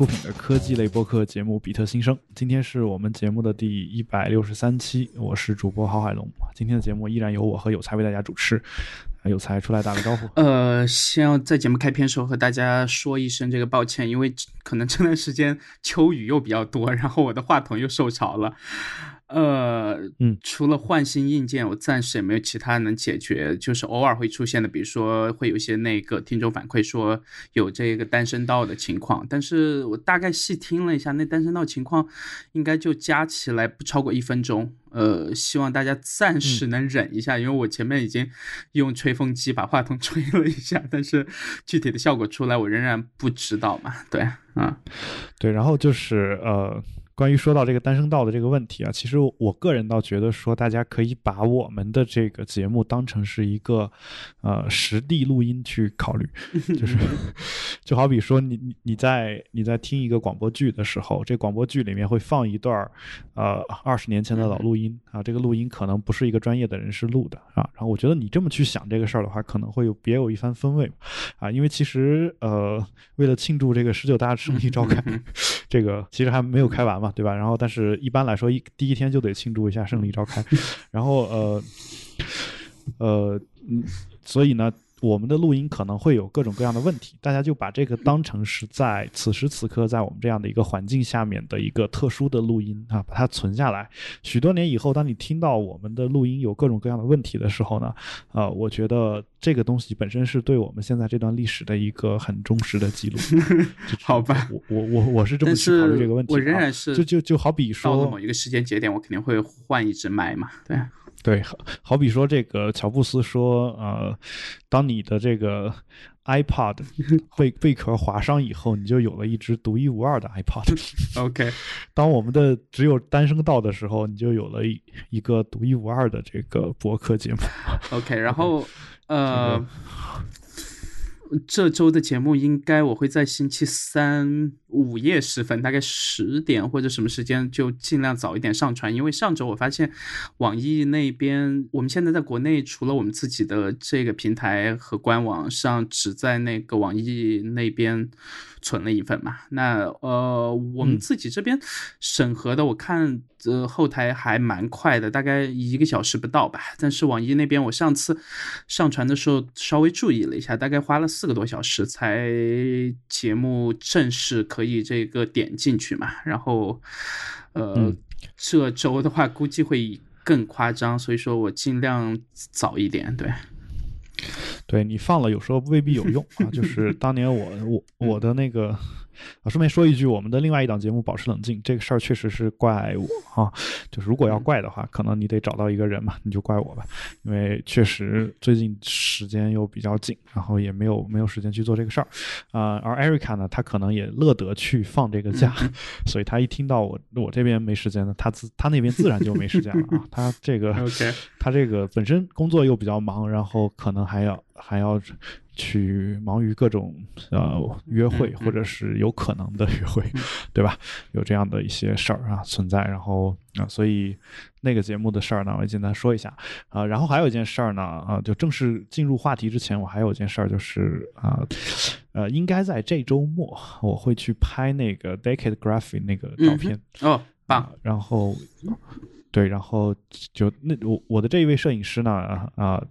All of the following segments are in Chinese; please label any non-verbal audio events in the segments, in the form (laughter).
出品的科技类播客节目《比特新生》。今天是我们节目的第一百六十三期，我是主播郝海龙。今天的节目依然由我和有才为大家主持。有才出来打个招呼。呃，先要在节目开篇时候和大家说一声这个抱歉，因为可能这段时间秋雨又比较多，然后我的话筒又受潮了。呃，嗯，除了换新硬件，我暂时也没有其他能解决，就是偶尔会出现的，比如说会有一些那个听众反馈说有这个单声道的情况，但是我大概细听了一下，那单声道情况应该就加起来不超过一分钟。呃，希望大家暂时能忍一下，因为我前面已经用吹风机把话筒吹了一下，但是具体的效果出来，我仍然不知道嘛。对，啊，对，然后就是呃。关于说到这个单声道的这个问题啊，其实我个人倒觉得说，大家可以把我们的这个节目当成是一个，呃，实地录音去考虑，(laughs) 就是，就好比说你你你在你在听一个广播剧的时候，这广播剧里面会放一段呃，二十年前的老录音啊，这个录音可能不是一个专业的人士录的啊，然后我觉得你这么去想这个事儿的话，可能会有别有一番风味啊，因为其实呃，为了庆祝这个十九大胜利召开，(laughs) 这个其实还没有开完嘛。对吧？然后，但是一般来说，一第一天就得庆祝一下胜利召开，(laughs) 然后呃呃嗯，所以呢。我们的录音可能会有各种各样的问题，大家就把这个当成是在此时此刻，在我们这样的一个环境下面的一个特殊的录音啊，把它存下来。许多年以后，当你听到我们的录音有各种各样的问题的时候呢，呃，我觉得这个东西本身是对我们现在这段历史的一个很忠实的记录。(laughs) 好吧，我我我我是这么去考虑这个问题。我仍然是就就就好比说到了某一个时间节点，我肯定会换一只麦嘛，对。对，好比说这个乔布斯说，呃，当你的这个 iPod (laughs) 被贝壳划伤以后，你就有了一只独一无二的 iPod。(laughs) OK，当我们的只有单声道的时候，你就有了一一个独一无二的这个博客节目。(laughs) OK，然后呃。这周的节目应该我会在星期三午夜时分，大概十点或者什么时间就尽量早一点上传，因为上周我发现网易那边，我们现在在国内除了我们自己的这个平台和官网上，只在那个网易那边。存了一份嘛，那呃，我们自己这边审核的，我看呃后台还蛮快的，大概一个小时不到吧。但是网易那边，我上次上传的时候稍微注意了一下，大概花了四个多小时才节目正式可以这个点进去嘛。然后呃，这周的话估计会更夸张，所以说我尽量早一点，对。对你放了，有时候未必有用啊。就是当年我我我的那个。啊，顺便说一句，我们的另外一档节目《保持冷静》这个事儿确实是怪我啊。就是如果要怪的话，可能你得找到一个人嘛，你就怪我吧。因为确实最近时间又比较紧，然后也没有没有时间去做这个事儿啊。而艾瑞卡呢，他可能也乐得去放这个假，(laughs) 所以他一听到我我这边没时间呢，他自他那边自然就没时间了啊。他这个 (laughs) 他这个本身工作又比较忙，然后可能还要还要。去忙于各种呃约会，或者是有可能的约会，(laughs) 对吧？有这样的一些事儿啊存在，然后啊，所以那个节目的事儿呢，我简单说一下啊。然后还有一件事儿呢，啊，就正式进入话题之前，我还有一件事儿，就是啊，呃，应该在这周末我会去拍那个 Decade Graphic 那个照片哦，棒。然后对，然后就那我我的这一位摄影师呢，啊。呃，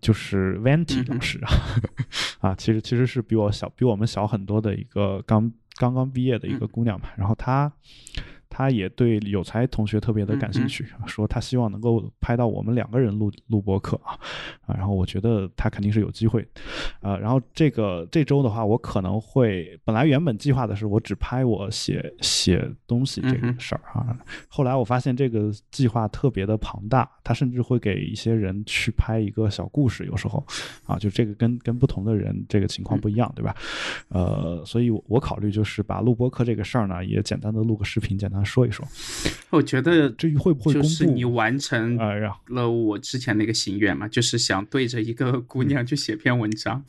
就是 Venti 老师啊，(laughs) 啊，其实其实是比我小，比我们小很多的一个刚刚刚毕业的一个姑娘嘛，然后她。他也对有才同学特别的感兴趣，说他希望能够拍到我们两个人录录播课啊啊，然后我觉得他肯定是有机会，呃，然后这个这周的话，我可能会本来原本计划的是我只拍我写写东西这个事儿啊，后来我发现这个计划特别的庞大，他甚至会给一些人去拍一个小故事，有时候啊，就这个跟跟不同的人这个情况不一样，对吧？呃，所以我考虑就是把录播课这个事儿呢，也简单的录个视频，简单。说一说，我觉得至于会不会就是你完成了我之前那个心愿嘛，就是想对着一个姑娘去写篇文章，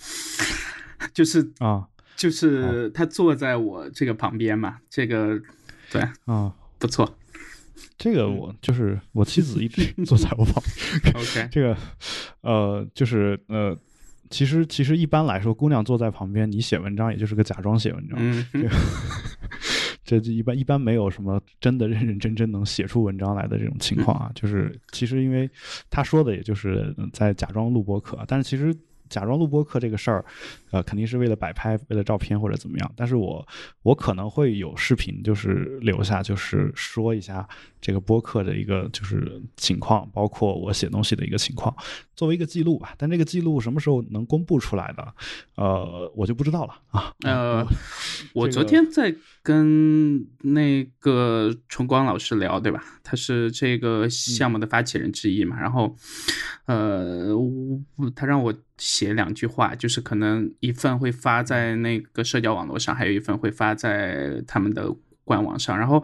(laughs) 就是啊，就是她坐在我这个旁边嘛，这个对啊，不错，这个我就是我妻子一直 (laughs) 坐在我旁边，OK，这个呃就是呃。其实其实一般来说，姑娘坐在旁边，你写文章也就是个假装写文章，(laughs) 这一般一般没有什么真的认认真真能写出文章来的这种情况啊。就是其实因为他说的也就是在假装录播课，但是其实。假装录播课这个事儿，呃，肯定是为了摆拍，为了照片或者怎么样。但是我我可能会有视频，就是留下，就是说一下这个播客的一个就是情况，包括我写东西的一个情况，作为一个记录吧。但这个记录什么时候能公布出来的，呃，我就不知道了啊。呃，我昨天在跟那个崇光老师聊，对吧？他是这个项目的发起人之一嘛。然后，呃，他让我。写两句话，就是可能一份会发在那个社交网络上，还有一份会发在他们的官网上。然后，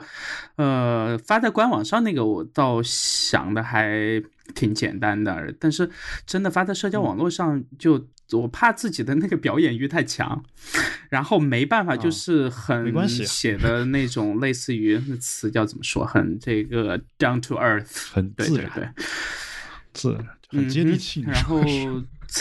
呃，发在官网上那个我倒想的还挺简单的，但是真的发在社交网络上，就我怕自己的那个表演欲太强，然后没办法，就是很写的那种类似于那词叫怎么说，很这个 down to earth，很自然，对，自然，很接地气。然后。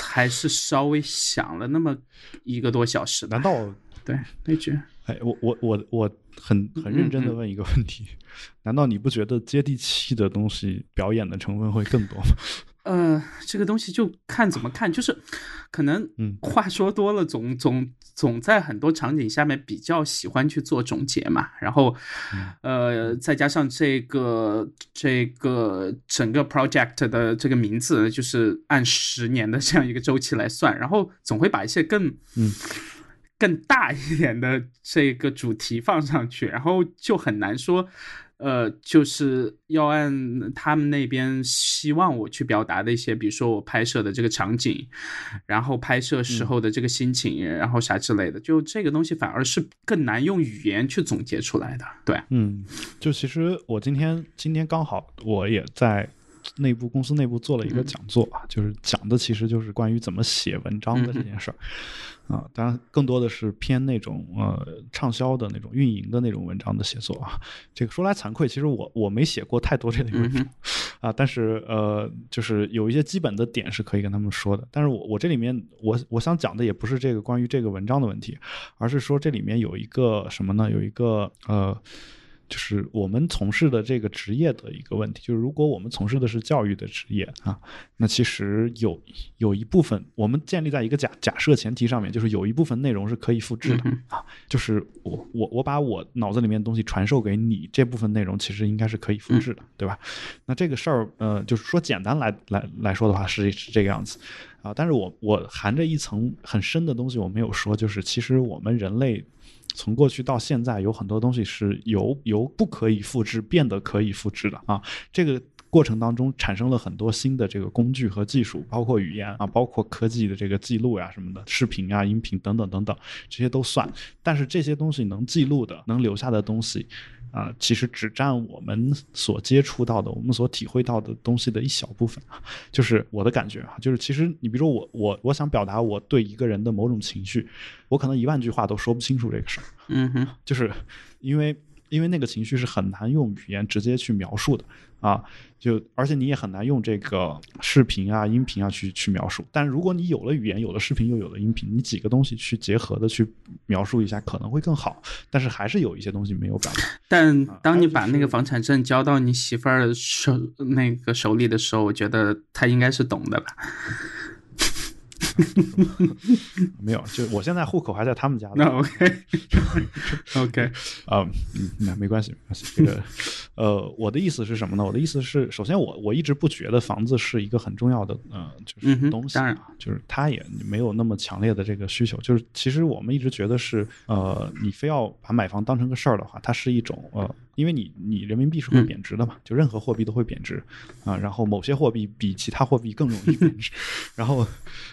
还是稍微想了那么一个多小时。难道 (laughs) 对那句？哎，我我我我很很认真的问一个问题：(laughs) 难道你不觉得接地气的东西表演的成分会更多吗？呃，这个东西就看怎么看，就是可能嗯话说多了，总总总在很多场景下面比较喜欢去做总结嘛。然后，呃，再加上这个这个整个 project 的这个名字，就是按十年的这样一个周期来算，然后总会把一些更嗯更大一点的这个主题放上去，然后就很难说。呃，就是要按他们那边希望我去表达的一些，比如说我拍摄的这个场景，然后拍摄时候的这个心情，然后啥之类的，就这个东西反而是更难用语言去总结出来的。对，嗯，就其实我今天今天刚好我也在。内部公司内部做了一个讲座啊，就是讲的其实就是关于怎么写文章的这件事儿，啊，当然更多的是偏那种呃畅销的那种运营的那种文章的写作啊。这个说来惭愧，其实我我没写过太多这类文章 (laughs) 啊，但是呃，就是有一些基本的点是可以跟他们说的。但是我我这里面我我想讲的也不是这个关于这个文章的问题，而是说这里面有一个什么呢？有一个呃。就是我们从事的这个职业的一个问题，就是如果我们从事的是教育的职业啊，那其实有有一部分我们建立在一个假假设前提上面，就是有一部分内容是可以复制的啊，就是我我我把我脑子里面的东西传授给你，这部分内容其实应该是可以复制的，对吧？那这个事儿，呃，就是说简单来来来说的话是是这个样子啊，但是我我含着一层很深的东西我没有说，就是其实我们人类。从过去到现在，有很多东西是由由不可以复制变得可以复制的啊。这个过程当中产生了很多新的这个工具和技术，包括语言啊，包括科技的这个记录呀什么的，视频啊、音频等等等等，这些都算。但是这些东西能记录的、能留下的东西。啊，其实只占我们所接触到的、我们所体会到的东西的一小部分啊，就是我的感觉啊，就是其实你比如说我我我想表达我对一个人的某种情绪，我可能一万句话都说不清楚这个事儿，嗯哼，就是因为。因为那个情绪是很难用语言直接去描述的啊，就而且你也很难用这个视频啊、音频啊去去描述。但如果你有了语言、有了视频又有了音频，你几个东西去结合的去描述一下，可能会更好。但是还是有一些东西没有表达。(laughs) 但当你把那个房产证交到你媳妇儿手那个手里的时候，我觉得她应该是懂的吧。(laughs) 没有，就我现在户口还在他们家。那 OK，OK，(laughs) (laughs) 啊，嗯，没没关系，没关系。这个，呃，我的意思是什么呢？我的意思是，首先我我一直不觉得房子是一个很重要的，呃，就是东西。当然，就是它也没有那么强烈的这个需求。就是其实我们一直觉得是，呃，你非要把买房当成个事儿的话，它是一种呃。因为你你人民币是会贬值的嘛，就任何货币都会贬值啊，然后某些货币比其他货币更容易贬值，(laughs) 然后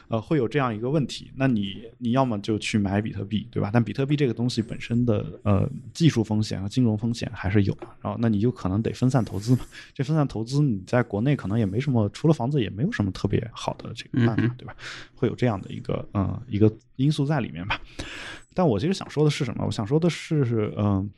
呃会有这样一个问题，那你你要么就去买比特币，对吧？但比特币这个东西本身的呃技术风险和金融风险还是有的，然后那你就可能得分散投资嘛。这分散投资你在国内可能也没什么，除了房子也没有什么特别好的这个办法，对吧？会有这样的一个嗯一个因素在里面吧。但我其实想说的是什么？我想说的是，嗯。呃，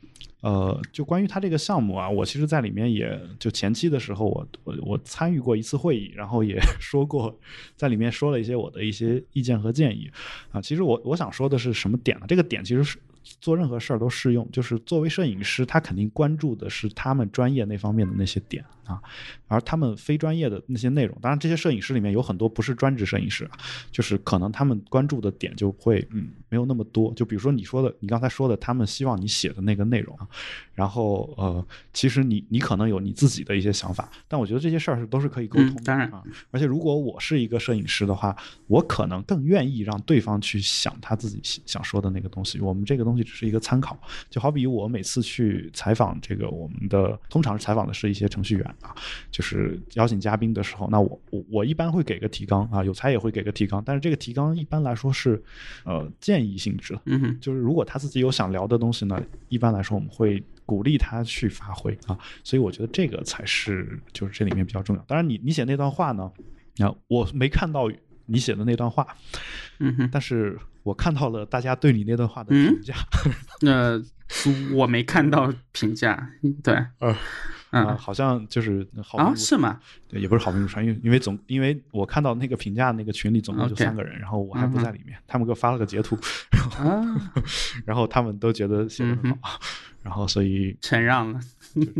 呃就关于他这个项目啊，我其实在里面也就前期的时候，我我我参与过一次会议，然后也 (laughs) 说过，在里面说了一些我的一些意见和建议啊。其实我我想说的是什么点呢？这个点其实是。做任何事儿都适用，就是作为摄影师，他肯定关注的是他们专业那方面的那些点啊，而他们非专业的那些内容，当然这些摄影师里面有很多不是专职摄影师啊，就是可能他们关注的点就会嗯没有那么多。就比如说你说的，你刚才说的，他们希望你写的那个内容啊，然后呃，其实你你可能有你自己的一些想法，但我觉得这些事儿是都是可以沟通的，当然啊。而且如果我是一个摄影师的话，我可能更愿意让对方去想他自己想说的那个东西。我们这个东西只是一个参考，就好比我每次去采访这个我们的，通常是采访的是一些程序员啊，就是邀请嘉宾的时候，那我我我一般会给个提纲啊，有才也会给个提纲，但是这个提纲一般来说是呃建议性质，嗯哼，就是如果他自己有想聊的东西呢，一般来说我们会鼓励他去发挥啊，所以我觉得这个才是就是这里面比较重要。当然你你写那段话呢，啊，我没看到你写的那段话，嗯哼，但是。我看到了大家对你那段话的评价，(laughs) 那我没看到评价，对，(laughs) 嗯，好像就是好啊，是吗？对，也不是好评如潮，因为因为总因为我看到那个评价那个群里总共就三个人，然后我还不在里面，他们给我发了个截图，然后 (laughs) 他们都觉得写的很好，然后所以 (laughs) 承让了。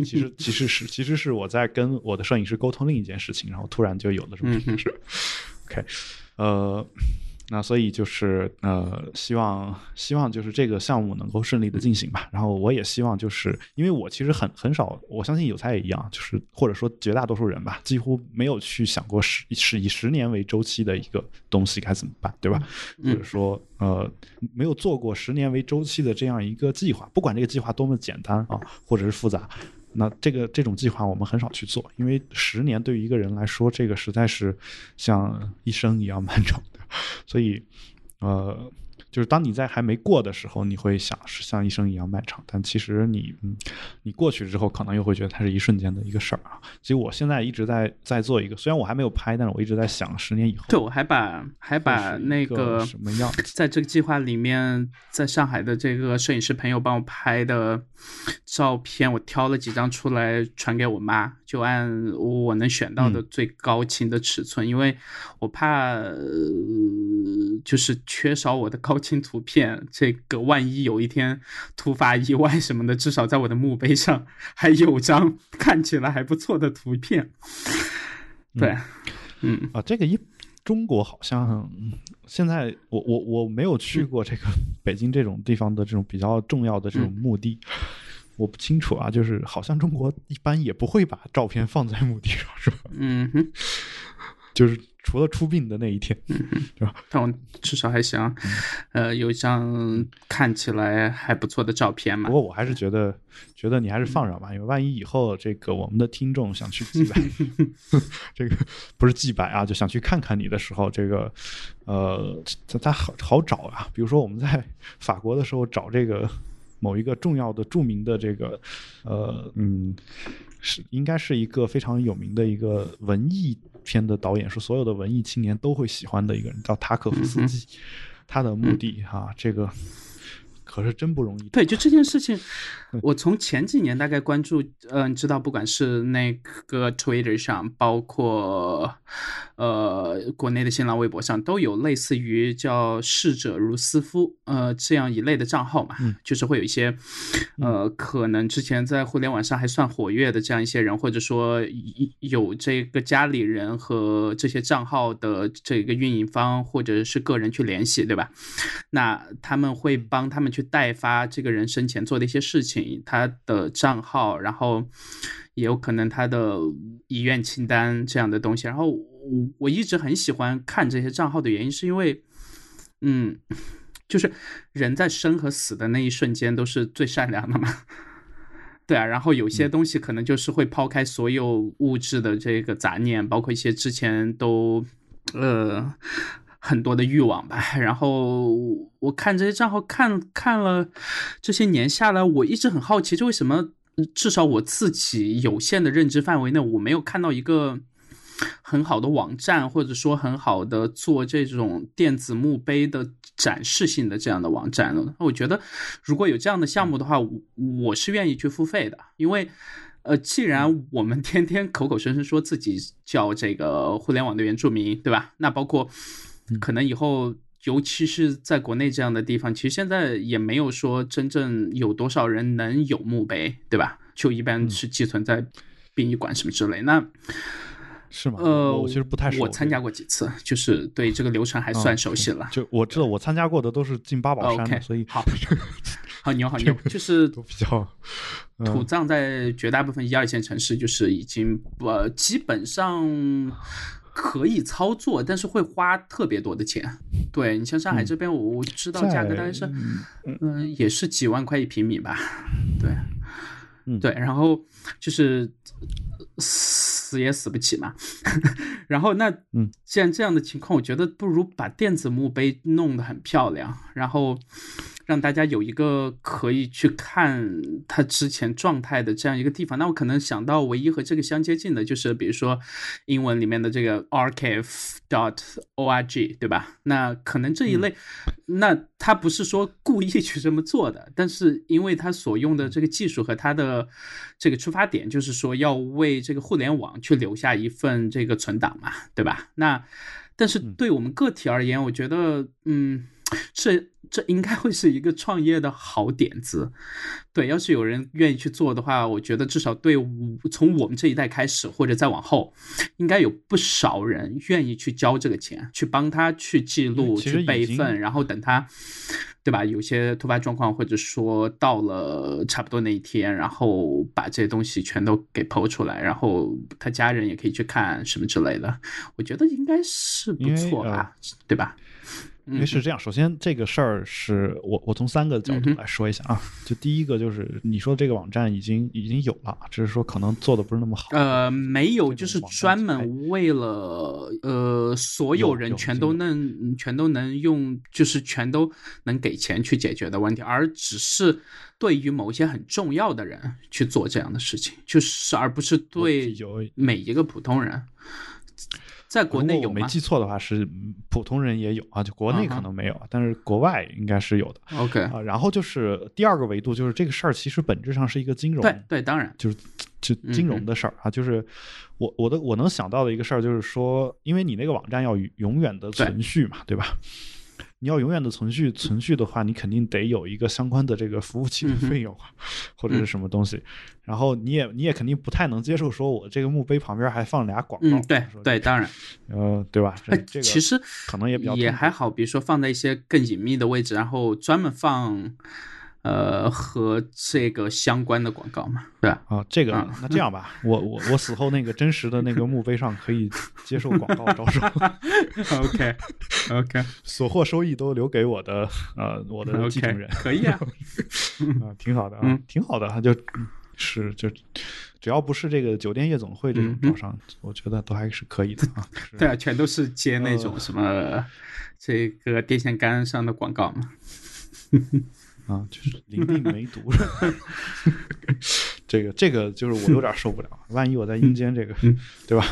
其实其实是其实是我在跟我的摄影师沟通另一件事情，然后突然就有了这么一件事。OK，呃。那所以就是呃，希望希望就是这个项目能够顺利的进行吧。然后我也希望就是，因为我其实很很少，我相信有才也一样，就是或者说绝大多数人吧，几乎没有去想过十是以十年为周期的一个东西该怎么办，对吧？或者说呃，没有做过十年为周期的这样一个计划，不管这个计划多么简单啊，或者是复杂，那这个这种计划我们很少去做，因为十年对于一个人来说，这个实在是像一生一样漫长。(laughs) 所以，呃，就是当你在还没过的时候，你会想是像一生一样漫长，但其实你，嗯，你过去之后，可能又会觉得它是一瞬间的一个事儿啊。其实我现在一直在在做一个，虽然我还没有拍，但是我一直在想十年以后。对，我还把还把那个什么样，在这个计划里面，在上海的这个摄影师朋友帮我拍的照片，我挑了几张出来传给我妈，就按我能选到的最高清的尺寸，因为我怕。就是缺少我的高清图片，这个万一有一天突发意外什么的，至少在我的墓碑上还有张 (laughs) 看起来还不错的图片。对，嗯啊，这个一中国好像现在我我我没有去过这个 (laughs) 北京这种地方的这种比较重要的这种墓地，我不清楚啊，就是好像中国一般也不会把照片放在墓地上，是吧？嗯哼，就是。除了出殡的那一天，对吧？但我至少还想，呃，有一张看起来还不错的照片嘛。不过我还是觉得，觉得你还是放上吧，因为万一以后这个我们的听众想去祭拜 (laughs) (laughs) 这个不是祭拜啊，就想去看看你的时候，这个呃，他他好好找啊。比如说我们在法国的时候找这个某一个重要的、著名的这个，呃，嗯，是应该是一个非常有名的一个文艺。片的导演是所有的文艺青年都会喜欢的一个人，叫塔可夫斯基。他的目的哈，这个。可是真不容易。对，就这件事情，(laughs) 我从前几年大概关注，嗯，知道不管是那个 Twitter 上，包括呃国内的新浪微博上，都有类似于叫“逝者如斯夫”呃这样一类的账号嘛，就是会有一些呃可能之前在互联网上还算活跃的这样一些人，或者说有这个家里人和这些账号的这个运营方或者是个人去联系，对吧？那他们会帮他们去。代发这个人生前做的一些事情，他的账号，然后也有可能他的遗愿清单这样的东西。然后我我一直很喜欢看这些账号的原因，是因为，嗯，(laughs) 就是人在生和死的那一瞬间都是最善良的嘛。(laughs) 对啊，然后有些东西可能就是会抛开所有物质的这个杂念，包括一些之前都呃。很多的欲望吧，然后我看这些账号看看了这些年下来，我一直很好奇，就为什么至少我自己有限的认知范围内，我没有看到一个很好的网站，或者说很好的做这种电子墓碑的展示性的这样的网站呢。我觉得如果有这样的项目的话，我我是愿意去付费的，因为。呃，既然我们天天口口声声说自己叫这个互联网的原住民，对吧？那包括可能以后，尤其是在国内这样的地方，其实现在也没有说真正有多少人能有墓碑，对吧？就一般是寄存在殡仪馆什么之类。那是吗？呃，我其实不太熟。我参加过几次，就是对这个流程还算熟悉了。就我知道，我参加过的都是进八宝山，所以好，(laughs) 好牛，好牛，就是都比较土葬在绝大部分一二线城市，就是已经呃基本上可以操作，但是会花特别多的钱。(laughs) 对你像上海这边，我我知道价格大概是嗯也是几万块一平米吧。对，嗯对，然后就是死也死不起嘛。(laughs) 然后那嗯，既然这样的情况，我觉得不如把电子墓碑弄得很漂亮，然后。让大家有一个可以去看他之前状态的这样一个地方。那我可能想到唯一和这个相接近的，就是比如说英文里面的这个 archive dot org，对吧？那可能这一类，那他不是说故意去这么做的，但是因为他所用的这个技术和他的这个出发点，就是说要为这个互联网去留下一份这个存档嘛，对吧？那但是对我们个体而言，我觉得，嗯。(tsk) 这这应该会是一个创业的好点子，对，要是有人愿意去做的话，我觉得至少对从我们这一代开始，或者再往后，应该有不少人愿意去交这个钱，去帮他去记录、去备份，然后等他，对吧？有些突发状况，或者说到了差不多那一天，然后把这些东西全都给剖出来，然后他家人也可以去看什么之类的，我觉得应该是不错吧，对吧？因为是这样，首先这个事儿是我我从三个角度来说一下啊。就第一个就是你说这个网站已经已经有了，只是说可能做的不是那么好。呃，没有，就是专门为了呃所有人全都能全都能用，就是全都能给钱去解决的问题，而只是对于某些很重要的人去做这样的事情，就是而不是对每一个普通人。在国内有没记错的话，是普通人也有啊，就国内可能没有，但是国外应该是有的。OK 啊，然后就是第二个维度，就是这个事儿其实本质上是一个金融，对对，当然。就是就金融的事儿啊，就是我我的我能想到的一个事儿就是说，因为你那个网站要永远的存续嘛，对吧？你要永远的存续，存续的话，你肯定得有一个相关的这个服务器的费用，或者是什么东西。然后你也你也肯定不太能接受，说我这个墓碑旁边还放俩广告。嗯，对对，当然，呃，对吧？这个其实可能也比较也还好，比如说放在一些更隐秘的位置，然后专门放。呃，和这个相关的广告嘛，对吧？啊，这个那这样吧，我我我死后那个真实的那个墓碑上可以接受广告招收。(laughs) OK OK，所获收益都留给我的呃我的继承人，(laughs) 可以啊，啊，挺好的啊，挺好的，就是就只要不是这个酒店夜总会这种招商，我觉得都还是可以的啊。(laughs) 对啊，全都是接那种什么这个电线杆上的广告嘛。啊，就是临病梅毒，(laughs) 这个这个就是我有点受不了。万一我在阴间，这个对吧？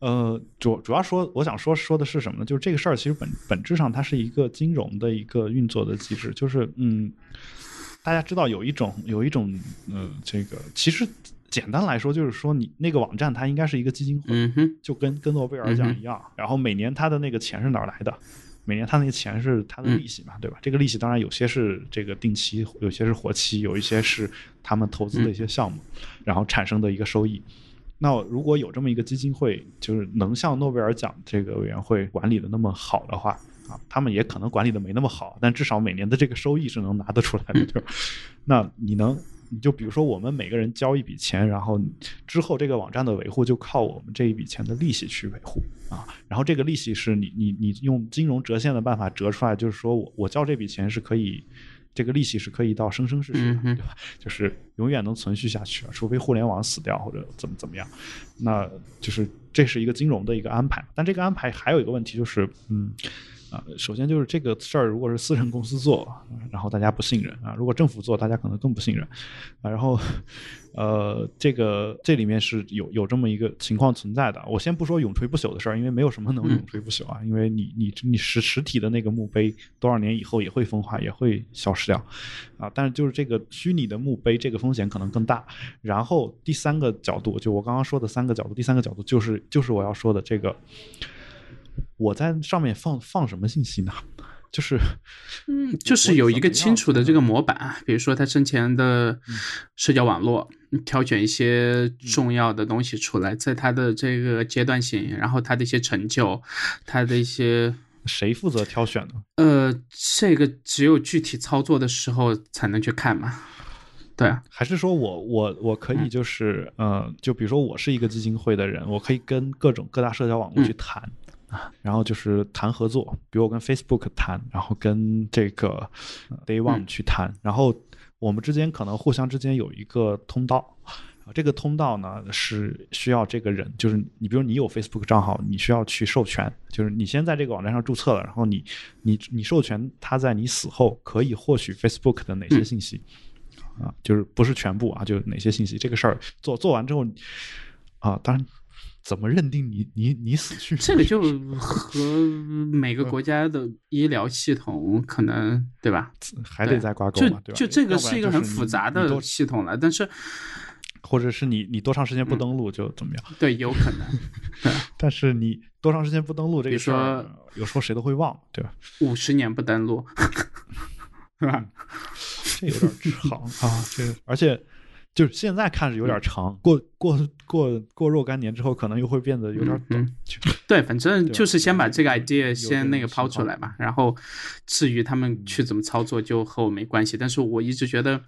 呃，主主要说，我想说说的是什么呢？就是这个事儿其实本本质上它是一个金融的一个运作的机制。就是嗯，大家知道有一种有一种呃，这个其实简单来说就是说，你那个网站它应该是一个基金会，就跟跟诺贝尔奖一样。然后每年它的那个钱是哪儿来的？每年他那个钱是他的利息嘛，对吧？这个利息当然有些是这个定期，有些是活期，有一些是他们投资的一些项目，然后产生的一个收益。那如果有这么一个基金会，就是能像诺贝尔奖这个委员会管理的那么好的话啊，他们也可能管理的没那么好，但至少每年的这个收益是能拿得出来的，对吧？那你能？你就比如说，我们每个人交一笔钱，然后之后这个网站的维护就靠我们这一笔钱的利息去维护啊。然后这个利息是你你你用金融折现的办法折出来，就是说我我交这笔钱是可以，这个利息是可以到生生世世的，对吧？就是永远能存续下去，除非互联网死掉或者怎么怎么样。那就是这是一个金融的一个安排。但这个安排还有一个问题就是，嗯，啊。首先就是这个事儿，如果是私人公司做，然后大家不信任啊；如果政府做，大家可能更不信任啊。然后，呃，这个这里面是有有这么一个情况存在的。我先不说永垂不朽的事儿，因为没有什么能永垂不朽啊。因为你你你实实体的那个墓碑，多少年以后也会风化，也会消失掉啊。但是就是这个虚拟的墓碑，这个风险可能更大。然后第三个角度，就我刚刚说的三个角度，第三个角度就是就是我要说的这个，我在上面放放什么信息呢？就是，嗯，就是有一个清楚的这个模板，比如说他生前的社交网络，挑选一些重要的东西出来，在他的这个阶段性，然后他的一些成就，他的一些 (laughs) 谁负责挑选呢？呃，这个只有具体操作的时候才能去看嘛。对啊，还是说我我我可以就是，呃，就比如说我是一个基金会的人，我可以跟各种各大社交网络去谈。啊，然后就是谈合作，比如我跟 Facebook 谈，然后跟这个 Day One 去谈，然后我们之间可能互相之间有一个通道，啊，这个通道呢是需要这个人，就是你，比如你有 Facebook 账号，你需要去授权，就是你先在这个网站上注册了，然后你你你授权他在你死后可以获取 Facebook 的哪些信息，啊，就是不是全部啊，就是哪些信息，这个事儿做做完之后，啊，当然。怎么认定你你你死去？这个就和每个国家的医疗系统可能对吧？还得再挂钩嘛，对吧？就这个是一个很复杂的系统了，但是或者是你你多长时间不登录就怎么样？对，有可能。(laughs) 但是你多长时间不登录这个事儿，有时候谁都会忘，对吧？五十年不登录，(laughs) 是吧？这有点长 (laughs) 啊，这个而且。就是现在看着有点长，过过过过若干年之后，可能又会变得有点短。(laughs) 对，反正就是先把这个 idea 先那个抛出来吧，然后至于他们去怎么操作，就和我没关系。但是我一直觉得，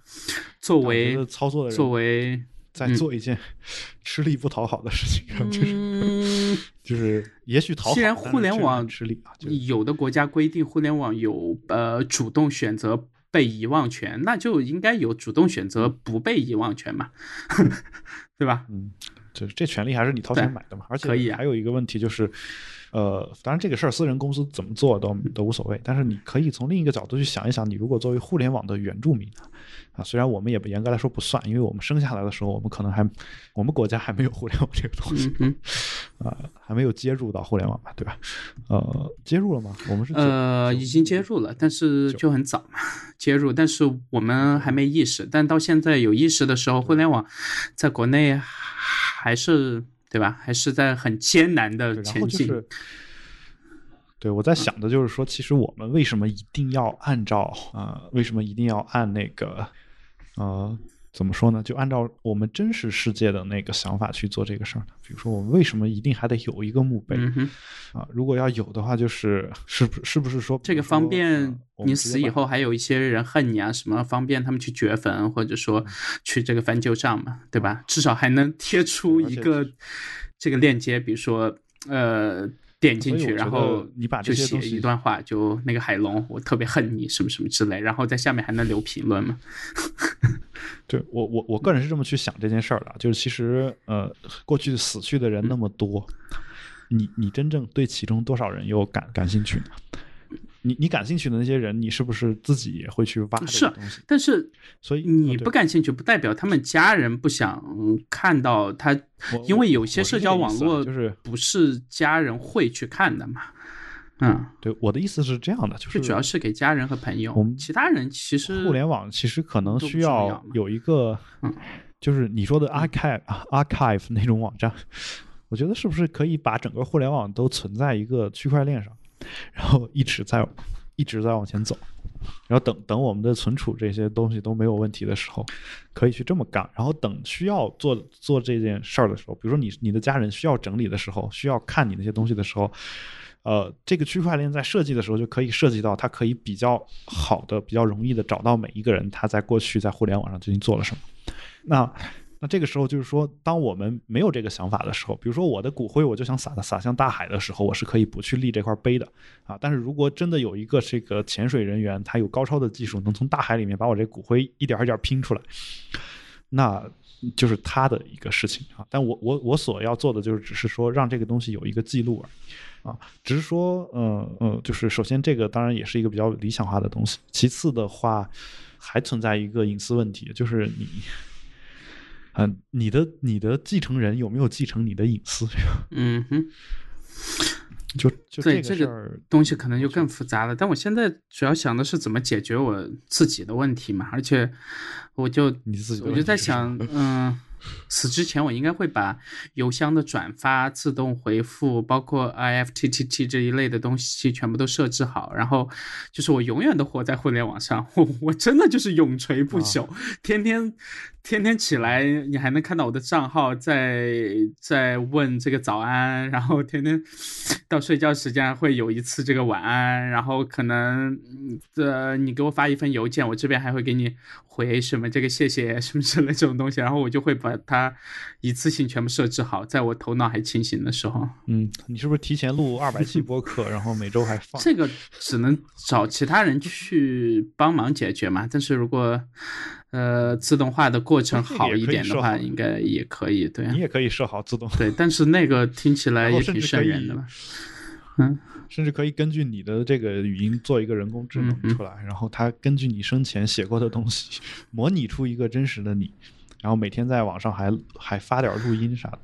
作为操作的人，作为在做一件 (laughs) 吃力不讨好的事情上，就是就是也许讨好。既然互联网吃力啊，有的国家规定互联网有呃主动选择。被遗忘权，那就应该有主动选择不被遗忘权嘛，(laughs) 对吧？嗯，就是这权利还是你掏钱买的嘛，而且可以还有一个问题就是，呃，当然这个事儿私人公司怎么做都都无所谓，但是你可以从另一个角度去想一想，你如果作为互联网的原住民。啊，虽然我们也不严格来说不算，因为我们生下来的时候，我们可能还，我们国家还没有互联网这个东西，啊，还没有接入到互联网吧，对吧？呃，接入了吗？我们是呃，已经接入了，但是就很早嘛，接入，但是我们还没意识，但到现在有意识的时候，互联网在国内还是对吧？还是在很艰难的前进。对，我在想的就是说，其实我们为什么一定要按照啊？为什么一定要按那个？呃，怎么说呢？就按照我们真实世界的那个想法去做这个事儿呢？比如说，我们为什么一定还得有一个墓碑啊？如果要有的话，就是是不是不是说这个方便你死以后还有一些人恨你啊？什么方便他们去掘坟，或者说去这个翻旧账嘛？对吧？至少还能贴出一个这个链接，比如说呃。点进去，然后你把就写一段话，就那个海龙，我特别恨你，什么什么之类，然后在下面还能留评论吗？(laughs) 对我，我我个人是这么去想这件事儿的，就是其实呃，过去死去的人那么多，你你真正对其中多少人有感感兴趣呢？你你感兴趣的那些人，你是不是自己也会去挖这个东西？但是，所以你不感兴趣，不代表他们家人不想看到他，因为有些社交网络就是不是家人会去看的嘛。嗯，对，我的意思是这样的，就是主要是给家人和朋友。我们其他人其实互联网其实可能需要有一个，就是你说的 archive archive 那种网站，我觉得是不是可以把整个互联网都存在一个区块链上？然后一直在一直在往前走，然后等等我们的存储这些东西都没有问题的时候，可以去这么干。然后等需要做做这件事儿的时候，比如说你你的家人需要整理的时候，需要看你那些东西的时候，呃，这个区块链在设计的时候就可以涉及到，它可以比较好的、比较容易的找到每一个人他在过去在互联网上究竟做了什么。那那这个时候就是说，当我们没有这个想法的时候，比如说我的骨灰我就想撒撒向大海的时候，我是可以不去立这块碑的啊。但是如果真的有一个这个潜水人员，他有高超的技术，能从大海里面把我这骨灰一点一点拼出来，那就是他的一个事情啊。但我我我所要做的就是只是说让这个东西有一个记录啊，只是说呃呃，就是首先这个当然也是一个比较理想化的东西，其次的话还存在一个隐私问题，就是你。嗯，你的你的继承人有没有继承你的隐私？嗯哼，(laughs) 就就对这个事儿，东西可能就更复杂了。但我现在主要想的是怎么解决我自己的问题嘛，而且我就我就在想，嗯。死之前，我应该会把邮箱的转发、自动回复，包括 IFTTT 这一类的东西全部都设置好。然后，就是我永远都活在互联网上，我我真的就是永垂不朽，天天天天起来，你还能看到我的账号在在问这个早安，然后天天到睡觉时间会有一次这个晚安，然后可能呃你给我发一份邮件，我这边还会给你回什么这个谢谢什么之类这种东西，然后我就会把它一次性全部设置好，在我头脑还清醒的时候。嗯，你是不是提前录二百期播客，然后每周还放？这个只能找其他人去帮忙解决嘛。但是如果呃自动化的过程好一点的话，应该也可以。对，你也可以设好自动。对，但是那个听起来也挺瘆人的吧？嗯，甚至可以根据你的这个语音做一个人工智能出来，然后它根据你生前写过的东西，模拟出一个真实的你，然后每天在网上还还发点录音啥的。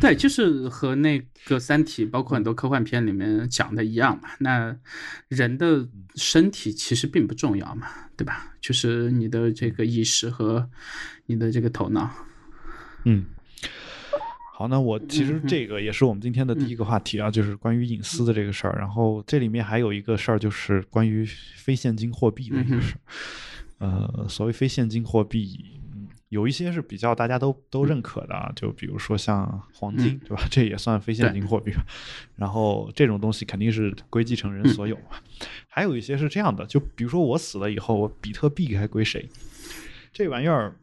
对，就是和那个《三体》包括很多科幻片里面讲的一样嘛。那人的身体其实并不重要嘛，对吧？就是你的这个意识和你的这个头脑。嗯。好，那我其实这个也是我们今天的第一个话题啊，就是关于隐私的这个事儿。然后这里面还有一个事儿，就是关于非现金货币的一个事儿。呃，所谓非现金货币。有一些是比较大家都都认可的啊，就比如说像黄金，对吧？这也算非现金货币。然后这种东西肯定是归继承人所有嘛。还有一些是这样的，就比如说我死了以后，比特币该归谁？这玩意儿，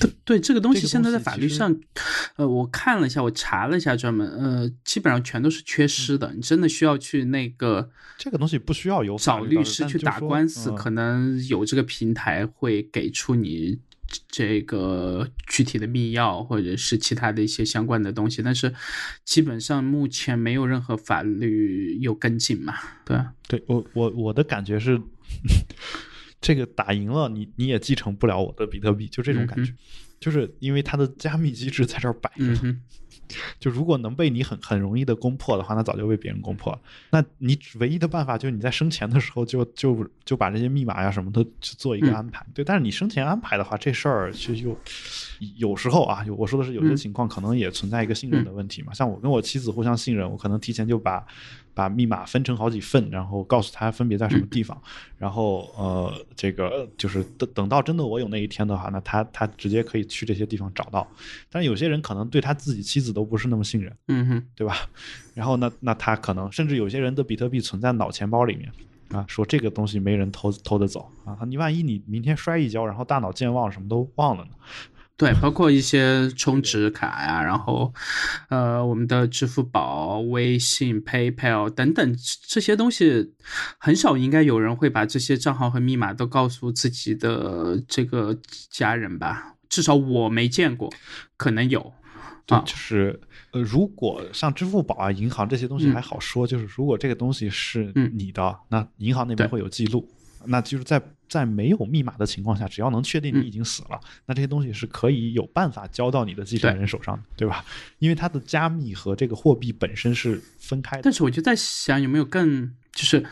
对对，这个东西现在在法律上，呃，我看了一下，我查了一下，专门呃，基本上全都是缺失的。你真的需要去那个这个东西不需要有找律师去打官司，可能有这个平台会给出你。这个具体的密钥或者是其他的一些相关的东西，但是基本上目前没有任何法律有跟进嘛？对，对我我我的感觉是，(laughs) 这个打赢了你你也继承不了我的比特币，就这种感觉，就是因为它的加密机制在这儿摆着。就如果能被你很很容易的攻破的话，那早就被别人攻破了。那你唯一的办法就是你在生前的时候就就就把这些密码呀什么的去做一个安排。对，但是你生前安排的话，这事儿其实又有时候啊，有我说的是有些情况可能也存在一个信任的问题嘛。像我跟我妻子互相信任，我可能提前就把。把密码分成好几份，然后告诉他分别在什么地方，然后呃，这个就是等等到真的我有那一天的话，那他他直接可以去这些地方找到。但是有些人可能对他自己妻子都不是那么信任，嗯哼，对吧？然后那那他可能甚至有些人的比特币存在脑钱包里面啊，说这个东西没人偷偷得走啊，你万一你明天摔一跤，然后大脑健忘什么都忘了呢？对，包括一些充值卡呀，然后，呃，我们的支付宝、微信、PayPal 等等这些东西，很少应该有人会把这些账号和密码都告诉自己的这个家人吧？至少我没见过，可能有。对，就是呃，如果像支付宝啊、银行这些东西还好说，就是如果这个东西是你的，那银行那边会有记录。那就是在在没有密码的情况下，只要能确定你已经死了，那这些东西是可以有办法交到你的继承人手上的，对吧？因为它的加密和这个货币本身是分开的。但是我就在想，有没有更就是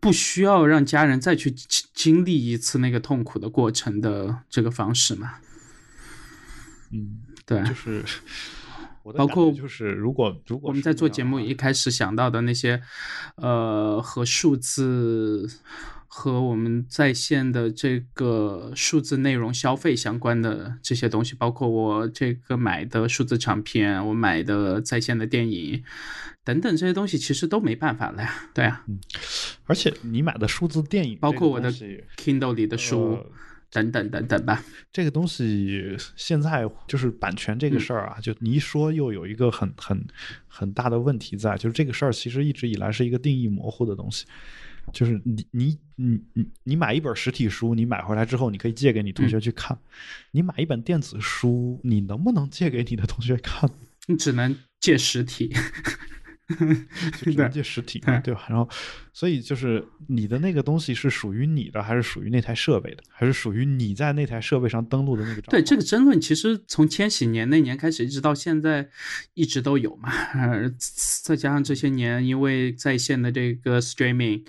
不需要让家人再去经历一次那个痛苦的过程的这个方式嘛？嗯，对，就是包括就是如果如果我们在做节目一开始想到的那些呃和数字。和我们在线的这个数字内容消费相关的这些东西，包括我这个买的数字唱片，我买的在线的电影等等这些东西，其实都没办法了呀。对啊，嗯，而且你买的数字电影，包括我的 Kindle 里的书等等等等吧，这个东西现在就是版权这个事儿啊，就你一说又有一个很很很大的问题在，就是这个事儿其实一直以来是一个定义模糊的东西。就是你你你你你买一本实体书，你买回来之后，你可以借给你同学去看；你买一本电子书，你能不能借给你的同学看？你只能借实体。(laughs) 就只能借实体嘛，对吧？然后，所以就是你的那个东西是属于你的，还是属于那台设备的，还是属于你在那台设备上登录的那个？对这个争论，其实从千禧年那年开始，一直到现在，一直都有嘛。呃，(laughs) 再加上这些年，因为在线的这个 streaming。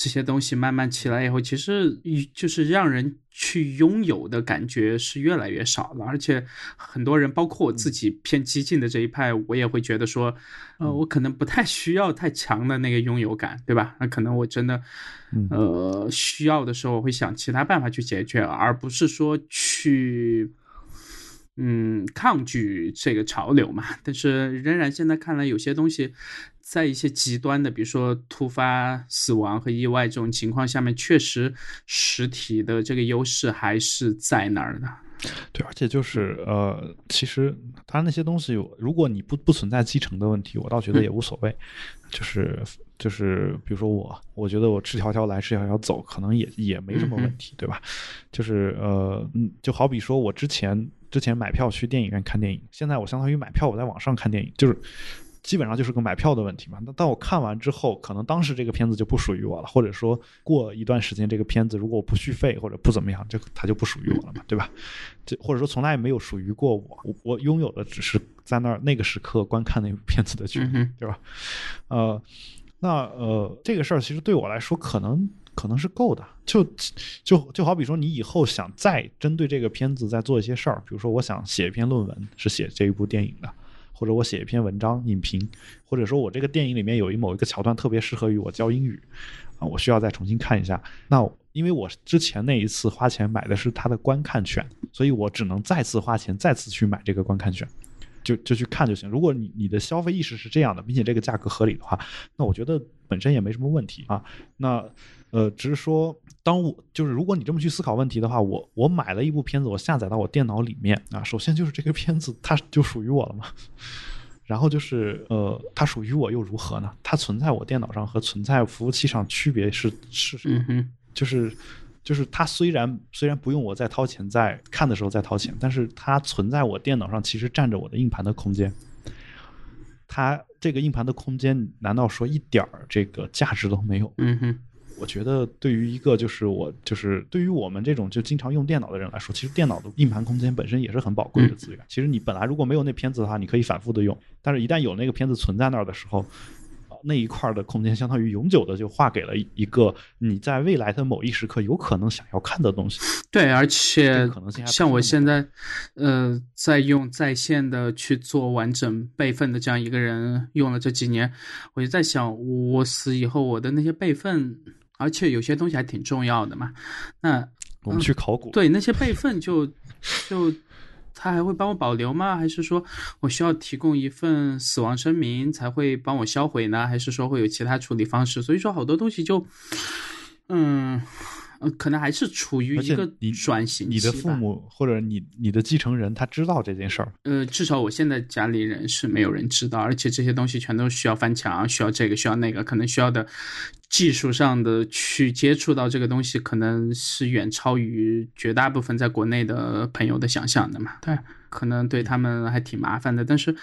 这些东西慢慢起来以后，其实就是让人去拥有的感觉是越来越少了，而且很多人，包括我自己偏激进的这一派，我也会觉得说，呃，我可能不太需要太强的那个拥有感，对吧？那可能我真的，呃，需要的时候，我会想其他办法去解决，而不是说去。嗯，抗拒这个潮流嘛，但是仍然现在看来，有些东西在一些极端的，比如说突发死亡和意外这种情况下面，确实实体的这个优势还是在那儿的。对，而且就是呃，其实它那些东西，如果你不不存在继承的问题，我倒觉得也无所谓。就是就是，比如说我，我觉得我赤条条来，赤条条走，可能也也没什么问题，对吧？就是呃，嗯，就好比说我之前。之前买票去电影院看电影，现在我相当于买票我在网上看电影，就是基本上就是个买票的问题嘛。那但我看完之后，可能当时这个片子就不属于我了，或者说过一段时间这个片子如果我不续费或者不怎么样，就它就不属于我了嘛，对吧？这或者说从来也没有属于过我，我拥有的只是在那儿那个时刻观看那部片子的权利，对吧？呃，那呃这个事儿其实对我来说可能。可能是够的，就就就好比说，你以后想再针对这个片子再做一些事儿，比如说我想写一篇论文，是写这一部电影的，或者我写一篇文章影评，或者说我这个电影里面有一某一个桥段特别适合于我教英语，啊，我需要再重新看一下。那因为我之前那一次花钱买的是它的观看权，所以我只能再次花钱再次去买这个观看权，就就去看就行。如果你你的消费意识是这样的，并且这个价格合理的话，那我觉得本身也没什么问题啊。那。呃，只是说，当我就是如果你这么去思考问题的话，我我买了一部片子，我下载到我电脑里面啊，首先就是这个片子它就属于我了嘛，(laughs) 然后就是呃，它属于我又如何呢？它存在我电脑上和存在服务器上区别是是什么？就是就是它虽然虽然不用我再掏钱在看的时候再掏钱，但是它存在我电脑上其实占着我的硬盘的空间，它这个硬盘的空间难道说一点儿这个价值都没有？嗯哼。我觉得对于一个就是我就是对于我们这种就经常用电脑的人来说，其实电脑的硬盘空间本身也是很宝贵的资源。其实你本来如果没有那片子的话，你可以反复的用，但是一旦有那个片子存在那儿的时候，那一块的空间相当于永久的就划给了一个你在未来的某一时刻有可能想要看的东西。对，而且像我现在，呃，在用在线的去做完整备份的这样一个人，用了这几年，我就在想，我死以后我的那些备份。而且有些东西还挺重要的嘛，那我们去考古，对那些备份就 (laughs) 就他还会帮我保留吗？还是说我需要提供一份死亡声明才会帮我销毁呢？还是说会有其他处理方式？所以说好多东西就嗯。呃，可能还是处于一个转型期。你的父母或者你你的继承人，他知道这件事儿？呃，至少我现在家里人是没有人知道，而且这些东西全都需要翻墙，需要这个，需要那个，可能需要的技术上的去接触到这个东西，可能是远超于绝大部分在国内的朋友的想象的嘛。对，可能对他们还挺麻烦的。但是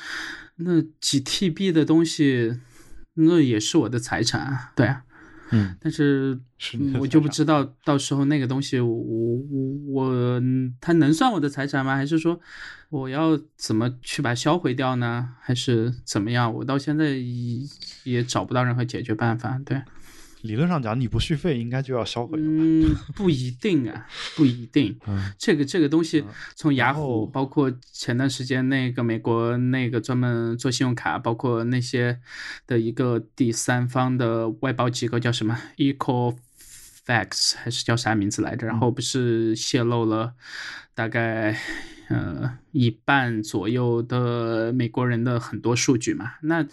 那几 TB 的东西，那也是我的财产，对啊。嗯，但是 (laughs) 我就不知道到时候那个东西，我我我，它能算我的财产吗？还是说我要怎么去把它销毁掉呢？还是怎么样？我到现在也找不到任何解决办法。对。理论上讲，你不续费应该就要销毁了。嗯，不一定啊，不一定。嗯，这个这个东西，从雅虎，包括前段时间那个美国那个专门做信用卡，包括那些的一个第三方的外包机构叫什么？Ecofax 还是叫啥名字来着？然后不是泄露了大概呃一半左右的美国人的很多数据嘛。那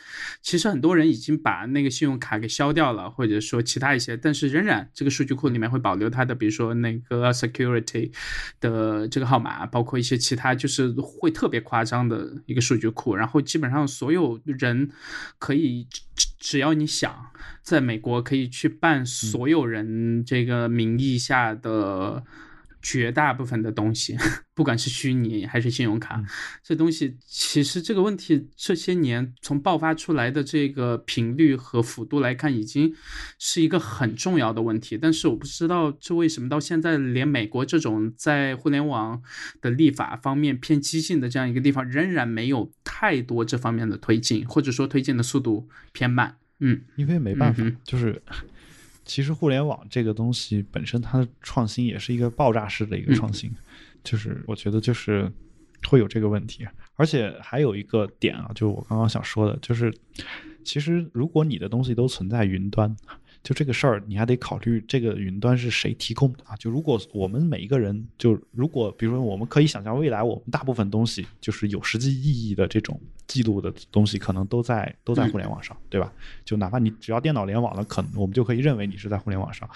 其实很多人已经把那个信用卡给消掉了，或者说其他一些，但是仍然这个数据库里面会保留它的，比如说那个 security 的这个号码，包括一些其他，就是会特别夸张的一个数据库。然后基本上所有人可以只只要你想，在美国可以去办所有人这个名义下的。绝大部分的东西，(laughs) 不管是虚拟还是信用卡，这东西其实这个问题这些年从爆发出来的这个频率和幅度来看，已经是一个很重要的问题。但是我不知道这为什么到现在连美国这种在互联网的立法方面偏激进的这样一个地方，仍然没有太多这方面的推进，或者说推进的速度偏慢。嗯，因为没办法，就是。其实互联网这个东西本身，它的创新也是一个爆炸式的一个创新，就是我觉得就是会有这个问题，而且还有一个点啊，就是我刚刚想说的，就是其实如果你的东西都存在云端。就这个事儿，你还得考虑这个云端是谁提供的啊？就如果我们每一个人，就如果比如说，我们可以想象未来我们大部分东西就是有实际意义的这种记录的东西，可能都在都在互联网上，对吧？就哪怕你只要电脑联网了，可能我们就可以认为你是在互联网上。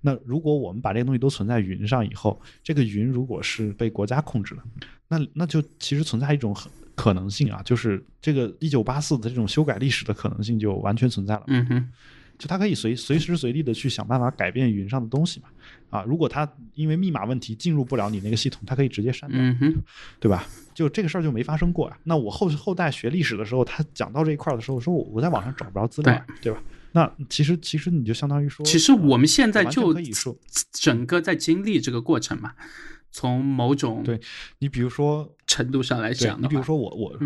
那如果我们把这个东西都存在云上以后，这个云如果是被国家控制的，那那就其实存在一种可能性啊，就是这个一九八四的这种修改历史的可能性就完全存在了。嗯哼。就他可以随随时随地的去想办法改变云上的东西嘛，啊，如果他因为密码问题进入不了你那个系统，他可以直接删掉，对吧？就这个事儿就没发生过啊。那我后后代学历史的时候，他讲到这一块的时候，说我我在网上找不着资料，对吧？那其实其实你就相当于说，其实我们现在就可以说整个在经历这个过程嘛。从某种对你比如说程度上来讲，你比如说我我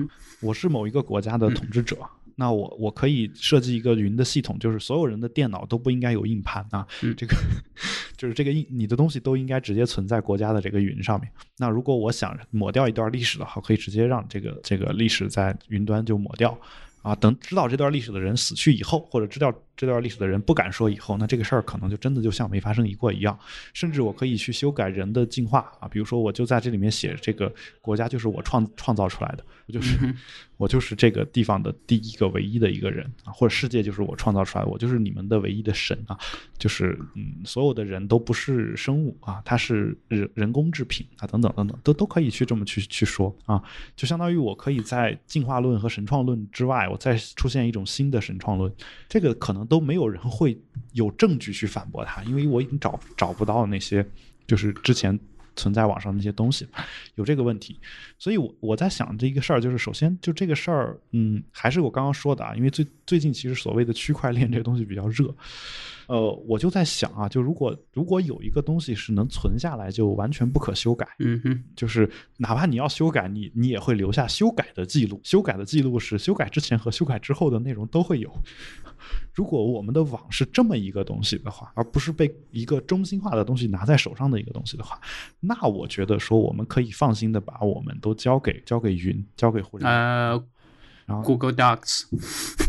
我是某一个国家的统治者。那我我可以设计一个云的系统，就是所有人的电脑都不应该有硬盘啊，这个 (laughs) 就是这个硬你的东西都应该直接存在国家的这个云上面。那如果我想抹掉一段历史的话，可以直接让这个这个历史在云端就抹掉啊。等知道这段历史的人死去以后，或者知道这段历史的人不敢说以后，那这个事儿可能就真的就像没发生过一样。甚至我可以去修改人的进化啊，比如说我就在这里面写这个国家就是我创创造出来的，我就是。我就是这个地方的第一个唯一的一个人啊，或者世界就是我创造出来，我就是你们的唯一的神啊，就是嗯，所有的人都不是生物啊，他是人人工制品啊，等等等等，都都可以去这么去去说啊，就相当于我可以在进化论和神创论之外，我再出现一种新的神创论，这个可能都没有人会有证据去反驳他，因为我已经找找不到那些就是之前。存在网上那些东西，有这个问题，所以我我在想这一个事儿，就是首先就这个事儿，嗯，还是我刚刚说的啊，因为最最近其实所谓的区块链这个东西比较热，呃，我就在想啊，就如果如果有一个东西是能存下来，就完全不可修改，嗯哼，就是哪怕你要修改，你你也会留下修改的记录，修改的记录是修改之前和修改之后的内容都会有。(laughs) 如果我们的网是这么一个东西的话，而不是被一个中心化的东西拿在手上的一个东西的话，那我觉得说我们可以放心的把我们都交给交给云，交给互联网。呃，然后 Google Docs (laughs)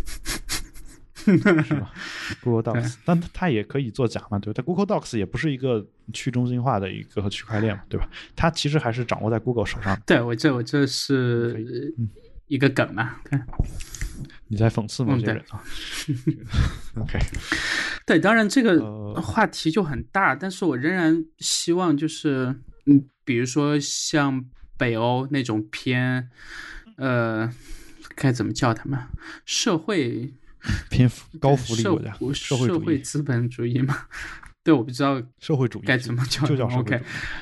是吧？(laughs) Google Docs，但它也可以做假嘛？对吧？它 Google Docs 也不是一个去中心化的一个区块链嘛？对吧？它其实还是掌握在 Google 手上。对我这我这是一个梗嘛？看。你在讽刺某些人啊？(laughs) OK，对，当然这个话题就很大，但是我仍然希望就是，嗯，比如说像北欧那种偏，呃，该怎么叫他们？社会偏高福利国家，社会资本主义嘛。对，我不知道社会主义该怎么叫，就叫 OK。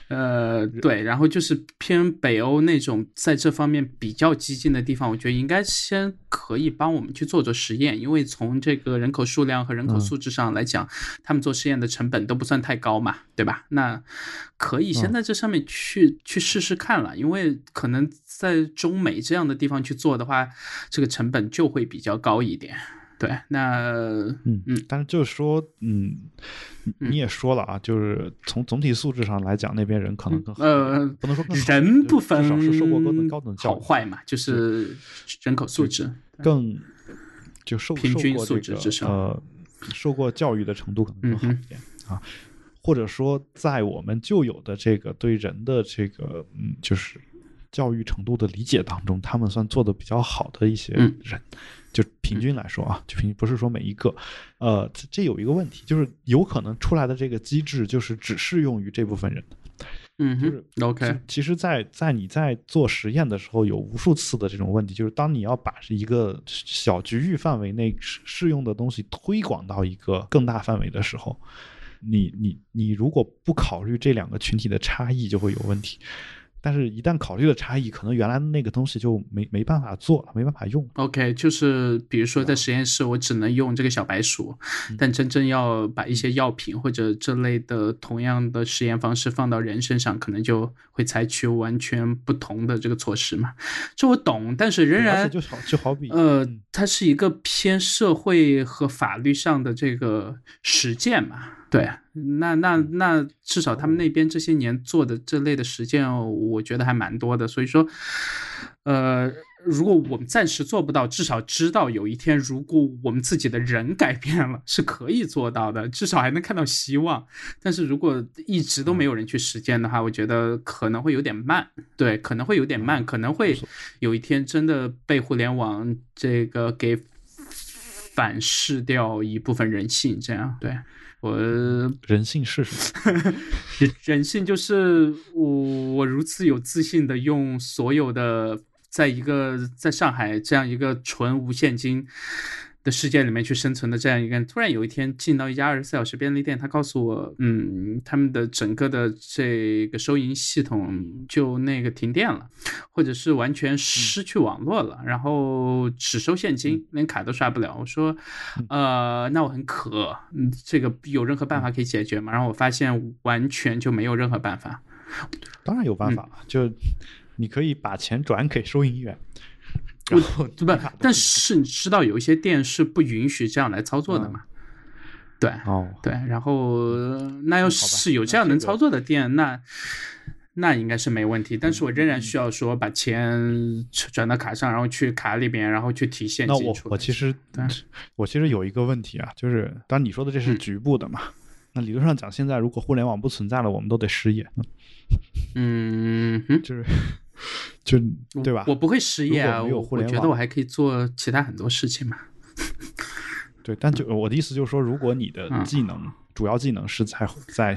呃，对，然后就是偏北欧那种，在这方面比较激进的地方，我觉得应该先可以帮我们去做做实验，因为从这个人口数量和人口素质上来讲，他们做实验的成本都不算太高嘛，对吧？那可以先在这上面去去试试看了，因为可能在中美这样的地方去做的话，这个成本就会比较高一点。对，那嗯嗯，但是就是说，嗯，你也说了啊，就是从总体素质上来讲，那边人可能更呃，不能说人不分，至少是受过高等高等教育好坏嘛，就是人口素质更就受平均素质至少呃，受过教育的程度可能更好一点啊，或者说在我们旧有的这个对人的这个嗯，就是教育程度的理解当中，他们算做的比较好的一些嗯。人。就平均来说啊，就平不是说每一个，呃，这这有一个问题，就是有可能出来的这个机制就是只适用于这部分人。嗯就是，OK，其实在，在你在做实验的时候，有无数次的这种问题，就是当你要把一个小局域范围内适适用的东西推广到一个更大范围的时候，你你你如果不考虑这两个群体的差异，就会有问题。但是，一旦考虑了差异，可能原来那个东西就没没办法做了，没办法用。OK，就是比如说在实验室，我只能用这个小白鼠，但真正要把一些药品或者这类的同样的实验方式放到人身上，可能就会采取完全不同的这个措施嘛。这我懂，但是仍然就好就好比，呃嗯，它是一个偏社会和法律上的这个实践嘛。对，那那那至少他们那边这些年做的这类的实践，我觉得还蛮多的。所以说，呃，如果我们暂时做不到，至少知道有一天，如果我们自己的人改变了，是可以做到的，至少还能看到希望。但是如果一直都没有人去实践的话，我觉得可能会有点慢。对，可能会有点慢，可能会有一天真的被互联网这个给反噬掉一部分人性。这样，对我人性是什么？(laughs) 人人性就是我我如此有自信的用所有的，在一个在上海这样一个纯无现金的世界里面去生存的这样一个人，突然有一天进到一家二十四小时便利店，他告诉我，嗯，他们的整个的这个收银系统就那个停电了，或者是完全失去网络了，然后只收现金，连卡都刷不了。我说，呃，那我很渴，嗯，这个有任何办法可以解决吗？然后我发现完全就没有任何办法。当然有办法了，就你可以把钱转给收银员，然后对吧但是你知道有一些店是不允许这样来操作的嘛？对哦，对，然后那要是有这样能操作的店，那那应该是没问题。但是我仍然需要说把钱转到卡上，然后去卡里边，然后去提现那我其实对。我其实有一个问题啊，就是当然你说的这是嗯。局部的嘛，那理论上讲，现在如果互联网不存在了，我们都得失业，嗯哼，(laughs) 就是就对吧？我不会失业啊，我我觉得我还可以做其他很多事情嘛。(laughs) 对，但就我的意思就是说，如果你的嗯技能、主要技能是在在，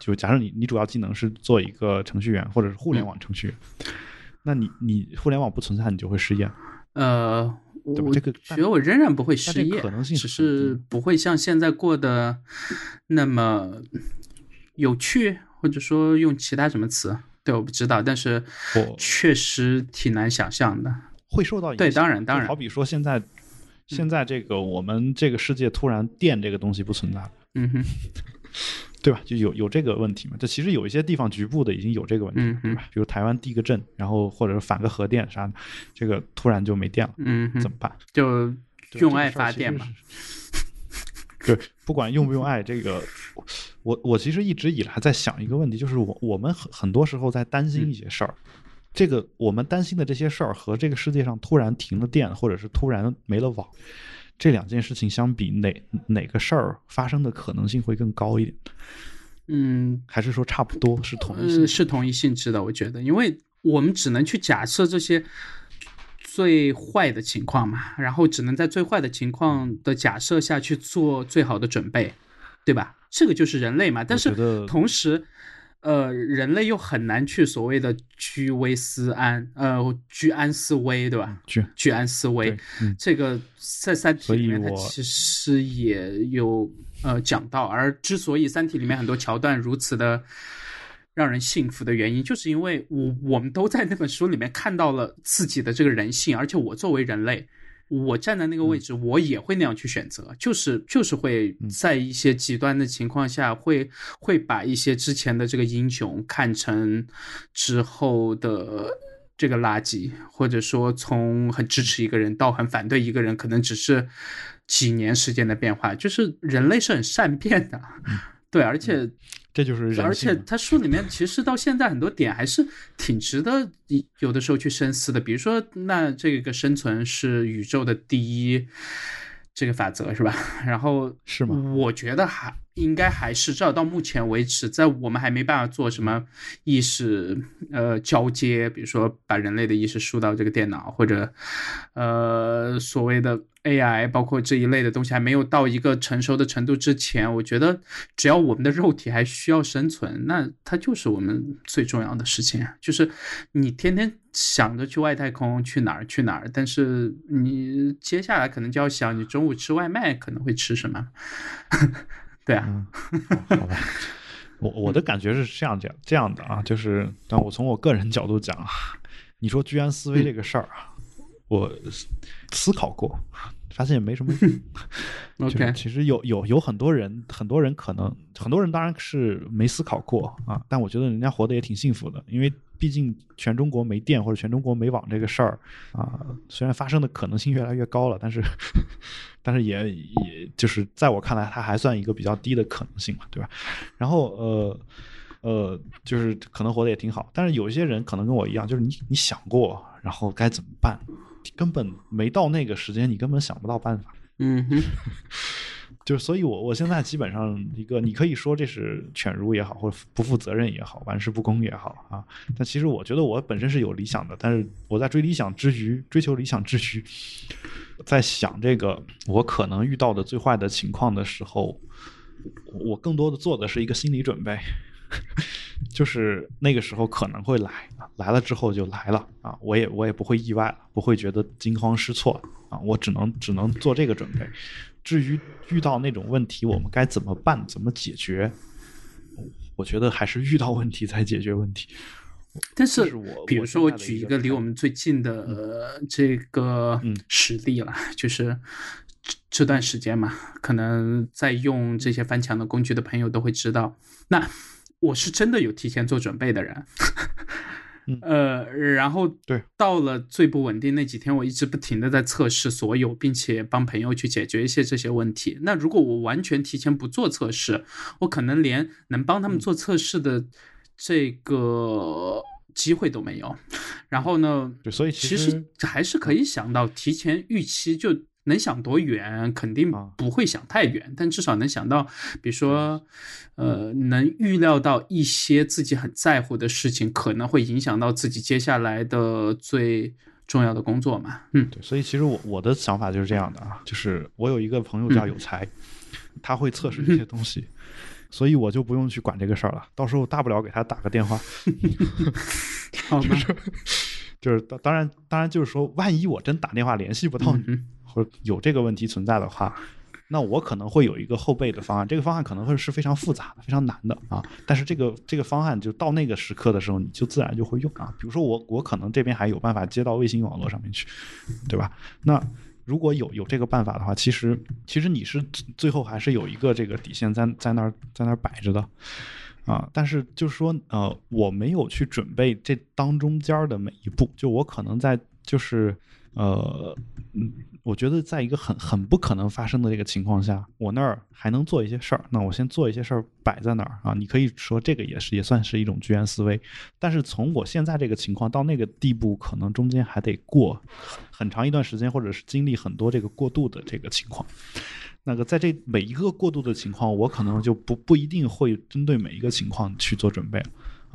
就假设你你主要技能是做一个程序员或者是互嗯联网程序员，那你你互联网不存在，你就会失业。呃，我对这个觉得我仍然不会失业，可能性只是不会像现在过得那么有趣，或者说用其他什么词，对，我不知道，但是我确实挺难想象的。会受到影响。对当然当然好比说现在，现在这个我们这个世界突然电这个东西不存在了，嗯哼，对吧？就有有这个问题嘛？这其实有一些地方局部的已经有这个问题，嗯对吧？比如台湾地个震，然后或者是反个核电啥的，这个突然就没电了，嗯，怎么办？就对用爱发电嘛。对，不管用不用爱，这个我我其实一直以来在想一个问题，就是我我们很很多时候在担心一些事儿，这个我们担心的这些事儿和这个世界上突然停了电，或者是突然没了网，这两件事情相比，哪哪个事儿发生的可能性会更高一点？嗯，还是说差不多是同一？是同一性质的，我觉得，因为我们只能去假设这些最坏的情况嘛，然后只能在最坏的情况的假设下去做最好的准备，对吧？这个就是人类嘛。但是同时，呃，人类又很难去所谓的居危思安，呃，居安思危，对吧？居居安思危，嗯这个在《三体里面，它其实也有呃讲到。而之所以《三体》里面很多桥段如此的让人信服的原因，就是因为我我们都在那本书里面看到了自己的这个人性，而且我作为人类。我站在那个位置，我也会那样去选择，就是就是会在一些极端的情况下，会会把一些之前的这个英雄看成之后的这个垃圾，或者说从很支持一个人到很反对一个人，可能只是几年时间的变化。就是人类是很善变的，(laughs) 对，而且这就是人性。而且他书里面其实到现在很多点还是挺值得有的时候去深思的，比如说那这个生存是宇宙的第一这个法则是吧？(laughs) 然后是吗？我觉得还应该还是至少到目前为止，在我们还没办法做什么意识呃交接，比如说把人类的意识输到这个电脑，或者呃所谓的 AI，包括这一类的东西还没有到一个成熟的程度之前，我觉得只要我们的肉体还需要生存，那它就是我们最重要的事情。就是你天天想着去外太空去哪儿去哪儿，但是你接下来可能就要想你中午吃外卖可能会吃什么。(laughs) 对啊，好吧，我我的感觉是这样这样这样的啊，就是但我从我个人角度讲，你说居安思危这个事儿啊，我思考过，发现也没什么 (laughs) 其实有有有很多人，很多人可能很多人当然是没思考过啊，但我觉得人家活得也挺幸福的，因为毕竟全中国没电或者全中国没网这个事儿啊，虽然发生的可能性越来越高了，但是。(laughs) 但是也也就是在我看来，它还算一个比较低的可能性嘛，对吧？然后呃呃，就是可能活得也挺好。但是有一些人可能跟我一样，就是你你想过，然后该怎么办？根本没到那个时间，你根本想不到办法。嗯哼，(laughs) 就所以，我我现在基本上一个，你可以说这是犬儒也好，或者不负责任也好，玩世不恭也好啊。但其实我觉得我本身是有理想的，但是我在追理想之余，追求理想之余。(laughs) 在想这个我可能遇到的最坏的情况的时候，我更多的做的是一个心理准备，就是那个时候可能会来，来了之后就来了啊，我也我也不会意外了，不会觉得惊慌失措啊，我只能只能做这个准备。至于遇到那种问题，我们该怎么办，怎么解决？我觉得还是遇到问题才解决问题。但是，比如说，我举一个离我们最近的呃这个实例了，就是这段时间嘛，可能在用这些翻墙的工具的朋友都会知道，那我是真的有提前做准备的人，(laughs) 呃，然后对，到了最不稳定那几天，我一直不停的在测试所有，并且帮朋友去解决一些这些问题。那如果我完全提前不做测试，我可能连能帮他们做测试的。这个机会都没有，然后呢？对，所以其实还是可以想到提前预期，就能想多远，肯定不会想太远，但至少能想到，比如说，呃，能预料到一些自己很在乎的事情可能会影响到自己接下来的最重要的工作嘛。嗯，对，所以其实我我的想法就是这样的啊，就是我有一个朋友叫有才，他会测试这些东西。所以我就不用去管这个事儿了，到时候大不了给他打个电话，(laughs) (laughs) 就是就是当然当然就是说，万一我真打电话联系不到你，或者有这个问题存在的话，那我可能会有一个后备的方案，这个方案可能会是非常复杂的、非常难的啊。但是这个这个方案就到那个时刻的时候，你就自然就会用啊。比如说我我可能这边还有办法接到卫星网络上面去，对吧？那。如果有有这个办法的话，其实其实你是最后还是有一个这个底线在在那儿在那儿摆着的，啊，但是就是说呃，我没有去准备这当中间的每一步，就我可能在就是呃嗯。我觉得在一个很很不可能发生的这个情况下，我那儿还能做一些事儿，那我先做一些事儿摆在那儿啊。你可以说这个也是也算是一种居安思危，但是从我现在这个情况到那个地步，可能中间还得过很长一段时间，或者是经历很多这个过渡的这个情况。那个在这每一个过渡的情况，我可能就不不一定会针对每一个情况去做准备。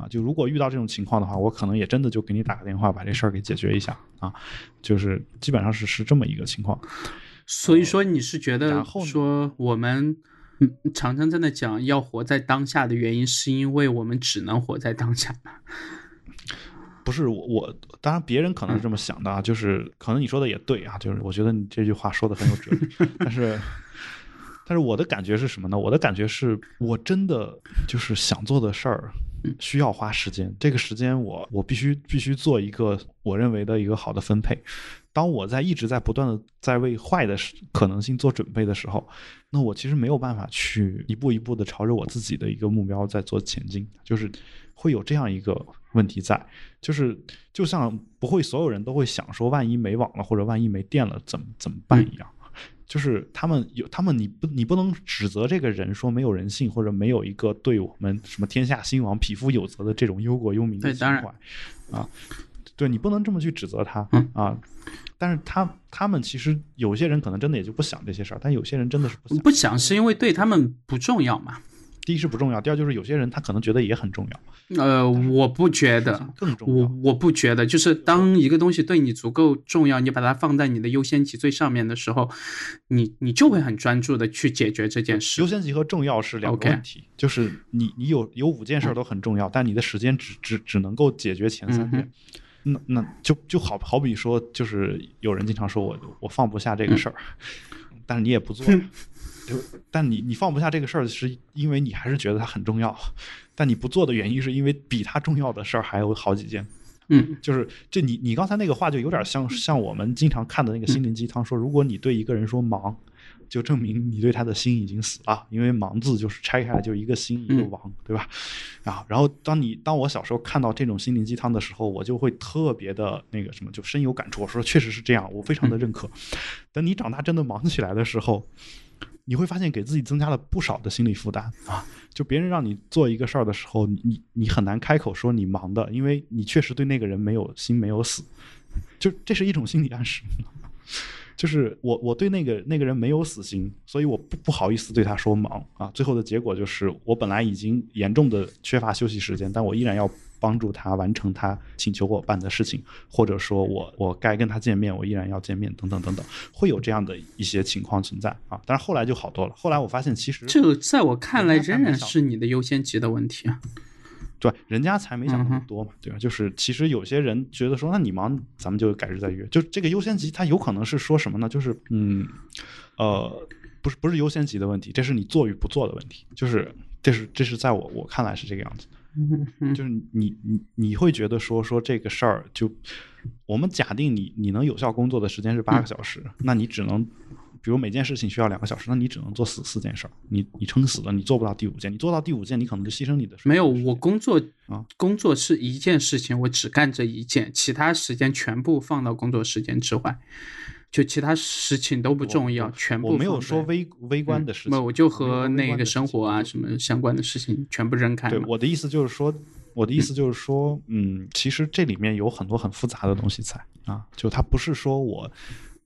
啊，就如果遇到这种情况的话，我可能也真的就给你打个电话，把这事儿给解决一下啊，就是基本上是是这么一个情况。所以说，你是觉得说我们常常在那讲要活在当下的原因，是因为我们只能活在当下吗？(laughs) 不是我，我当然别人可能是这么想的啊，就是可能你说的也对啊，就是我觉得你这句话说的很有哲理，(laughs) 但是。但是我的感觉是什么呢？我的感觉是我真的就是想做的事儿，需要花时间。这个时间我我必须必须做一个我认为的一个好的分配。当我在一直在不断的在为坏的可能性做准备的时候，那我其实没有办法去一步一步的朝着我自己的一个目标在做前进。就是会有这样一个问题在，就是就像不会所有人都会想说，万一没网了或者万一没电了怎么怎么办一样。就是他们有他们，你不你不能指责这个人说没有人性，或者没有一个对我们什么天下兴亡、匹夫有责的这种忧国忧民的情怀啊。对你不能这么去指责他啊。但是他他们其实有些人可能真的也就不想这些事儿，但有些人真的是不想。不想是因为对他们不重要嘛？第一是不重要，第二就是有些人他可能觉得也很重要。呃，我不觉得，更重要。我我不觉得，就是当一个东西对你足够重要，你把它放在你的优先级最上面的时候，你你就会很专注的去解决这件事。优先级和重要是两个问题，就是你你有有五件事都很重要，但你的时间只只只能够解决前三件。那那就就好好比说，就是有人经常说我我放不下这个事儿，但是你也不做，(laughs) 就但你你放不下这个事儿，是因为你还是觉得它很重要，但你不做的原因是因为比它重要的事儿还有好几件。嗯，就是这你你刚才那个话就有点像像我们经常看的那个心灵鸡汤，说如果你对一个人说忙。就证明你对他的心已经死了，因为“忙”字就是拆开来就一个心一个王，对吧？啊，然后当你当我小时候看到这种心灵鸡汤的时候，我就会特别的那个什么，就深有感触。我说确实是这样，我非常的认可。等你长大真的忙起来的时候，你会发现给自己增加了不少的心理负担啊！就别人让你做一个事儿的时候，你你很难开口说你忙的，因为你确实对那个人没有心没有死，就这是一种心理暗示。(laughs) 就是我，我对那个那个人没有死心，所以我不不好意思对他说忙啊。最后的结果就是，我本来已经严重的缺乏休息时间，但我依然要帮助他完成他请求我办的事情，或者说我我该跟他见面，我依然要见面，等等等等，会有这样的一些情况存在啊。但是后来就好多了，后来我发现其实这个在我看来仍然是你的优先级的问题啊。对，人家才没想那么多嘛，对吧？就是其实有些人觉得说，那你忙，咱们就改日再约。就这个优先级，它有可能是说什么呢？就是嗯，呃，不是不是优先级的问题，这是你做与不做的问题。就是这是这是在我我看来是这个样子。(laughs) 就是你你你会觉得说说这个事儿，就我们假定你你能有效工作的时间是八个小时，那你只能。比如每件事情需要两个小时，那你只能做四四件事儿，你你撑死了，你做不到第五件，你做到第五件，你可能就牺牲你的。没有，我工作啊，工作是一件事情，我只干这一件，其他时间全部放到工作时间之外，就其他事情都不重要，全部。我没有说微微观的事情，我就和那个生活啊什么相关的事情全部扔开。对，我的意思就是说，我的意思就是说，嗯，其实这里面有很多很复杂的东西在啊，就它不是说我。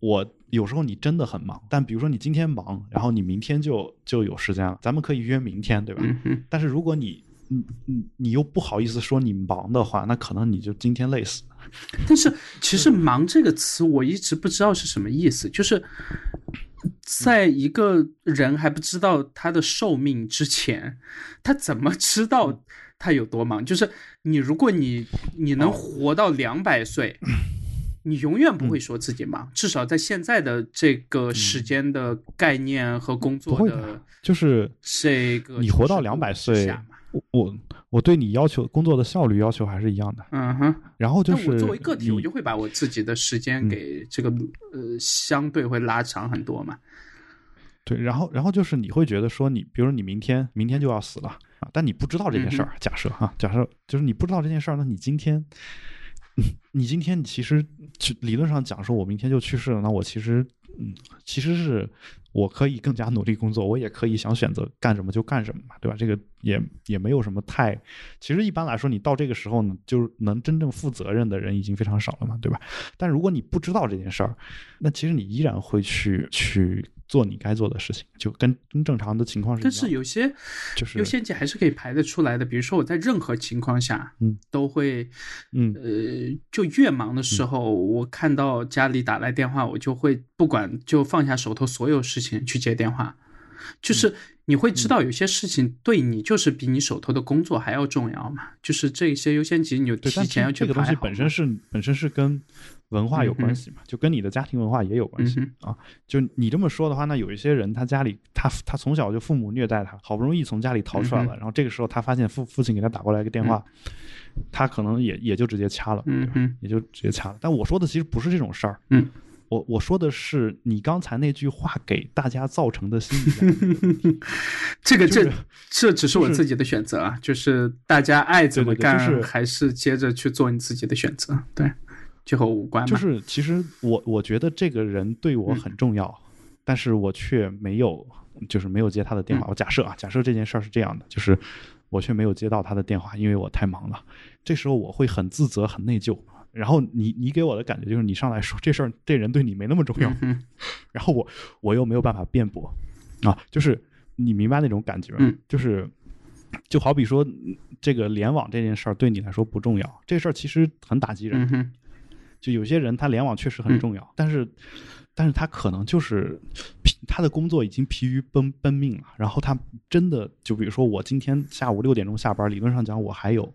我有时候你真的很忙，但比如说你今天忙，然后你明天就就有时间了，咱们可以约明天，对吧？但是如果你你你你又不好意思说你忙的话，那可能你就今天累死。但是其实“忙”这个词我一直不知道是什么意思，就是在一个人还不知道他的寿命之前，他怎么知道他有多忙？就是你，如果你你能活到两百岁。你永远不会说自己忙，至少在现在的这个时间的概念和工作的，就是这个你活到两百岁，我我对你要求工作的效率要求还是一样的。嗯哼，然后就是我作为个体，我就会把我自己的时间给这个呃相对会拉长很多嘛。对，然后然后就是你会觉得说你，比如说你明天明天就要死了啊，但你不知道这件事儿。假设哈，假设就是你不知道这件事儿，那你今天。你今天你其实就理论上讲说，我明天就去世了，那我其实嗯，其实是我可以更加努力工作，我也可以想选择干什么就干什么嘛，对吧？这个也也没有什么太，其实一般来说，你到这个时候呢，就是能真正负责任的人已经非常少了嘛，对吧？但如果你不知道这件事儿，那其实你依然会去去。做你该做的事情，就跟跟正常的情况是。但是有些就是优先级还是可以排得出来的。比如说我在任何情况下，嗯，都会，嗯，呃，就越忙的时候，我看到家里打来电话，我就会不管就放下手头所有事情去接电话，就是。你会知道有些事情对你就是比你手头的工作还要重要嘛？就是这些优先级，你就提前要去排这个东西本身是本身是跟文化有关系嘛，就跟你的家庭文化也有关系啊。就你这么说的话，那有一些人他家里他他从小就父母虐待他，好不容易从家里逃出来了，然后这个时候他发现父父亲给他打过来一个电话，他可能也也就直接掐了，嗯也就直接掐了。但我说的其实不是这种事儿，嗯。我我说的是你刚才那句话给大家造成的心理，(laughs) 这个这这只是我自己的选择啊，就是大家爱怎么干，还是接着去做你自己的选择，对，就和我无关。就是其实我我觉得这个人对我很重要，但是我却没有，就是没有接他的电话。我假设啊，假设这件事儿是这样的，就是我却没有接到他的电话，因为我太忙了。这时候我会很自责、很内疚。然后你你给我的感觉就是你上来说这事儿这人对你没那么重要，嗯 (laughs) 然后我我又没有办法辩驳啊，就是你明白那种感觉吗，嗯就是就好比说嗯这个联网这件事儿对你来说不重要，这事儿其实很打击人。就有些人他联网确实很重要，但是但是他可能就是疲他的工作已经疲于奔奔命了，然后他真的就比如说我今天下午六点钟下班，理论上讲我还有。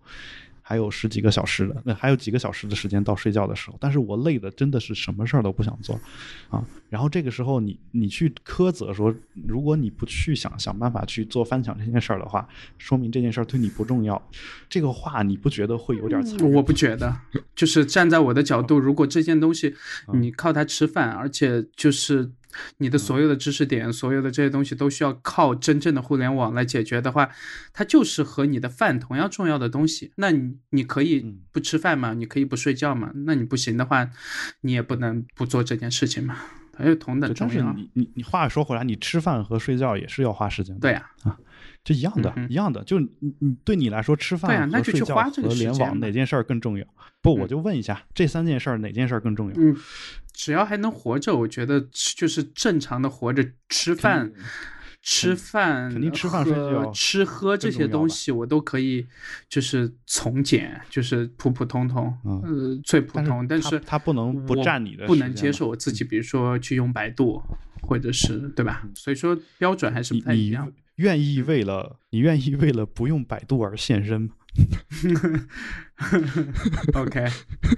还有十几个小时的，那还有几个小时的时间到睡觉的时候，但是我累的真的是什么事儿都不想做，啊，然后这个时候你你去苛责说，如果你不去想想办法去做翻墙这件事儿的话，说明这件事儿对你不重要，这个话你不觉得会有点残忍？我不觉得，就是站在我的角度，如果这件东西嗯你靠它吃饭，而且就是你的所有的知识点，所有的这些东西都需要靠真正的互联网来解决的话，它就是和你的饭同样重要的东西。那你你可以嗯不吃饭吗？你可以不睡觉吗？那你不行的话，你也不能不做这件事情嘛，还有同等对但是重要。你你你话说回来，你吃饭和睡觉也是要花时间的，对呀、就一样的，嗯一样的。就你你对你来说，吃饭和睡觉那就去花这个和联网哪件事儿更重要？不，我嗯就问一下，这三件事儿哪件事儿更重要？嗯，只要还能活着，我觉得吃就是正常的活着，吃饭、吃饭、肯定吃饭睡喝觉吃喝这些东西，我都可以就是从简，就是普普通通，嗯呃，最普通。但他是他不能不我占你的不能接受我自己，比如说去用百度，或者是对吧？所以说标准还是不太一样。愿意为了你愿意为了不用百度而献身吗？OK，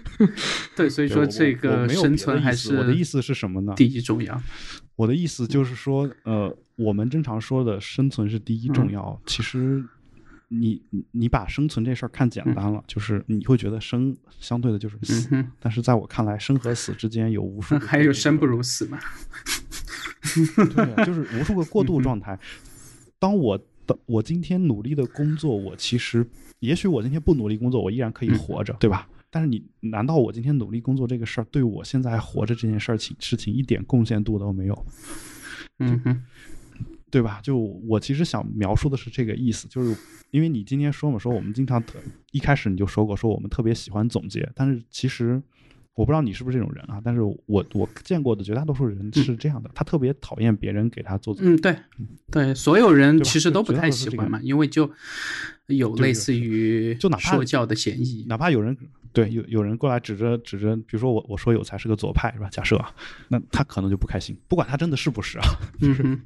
(laughs) 对，所以说这个生存还是我的意思是什么呢？第一重要。我的意思就是说，呃，我们正常说的生存是第一重嗯要，其实你你你把生存这事儿看简单了，就是你会觉得生相对的就是死，嗯。但是在我看来，生和死之间有无数 (laughs) 还有生不如死嘛？对啊，就是无数个过嗯渡状态。(laughs) 当我的我今天努力的工作，我其实也许我今天不努力工作，我依然可以活着，对吧？但是你难道我今天努力工作这个事儿，对我现在活着这件事儿情事情一点贡献度都没有？嗯哼，对吧？就我其实想描述的是这个意思，就是因为你今天说嘛，说我们经常特一开始你就说过，说我们特别喜欢总结，但是其实我不知道你是不是这种人啊，但是我我见过的绝大多数人是这样的，他特别讨厌别人给他做。嗯，对，对，所有人其实都不太喜欢嘛，因为就有类似于就哪怕说教的嫌疑。哪怕有人对有有人过来指着指着，比如说我我说有才是个左派是吧？假设啊，那他可能就不开心，不管他真的是不是啊，(laughs) 就是，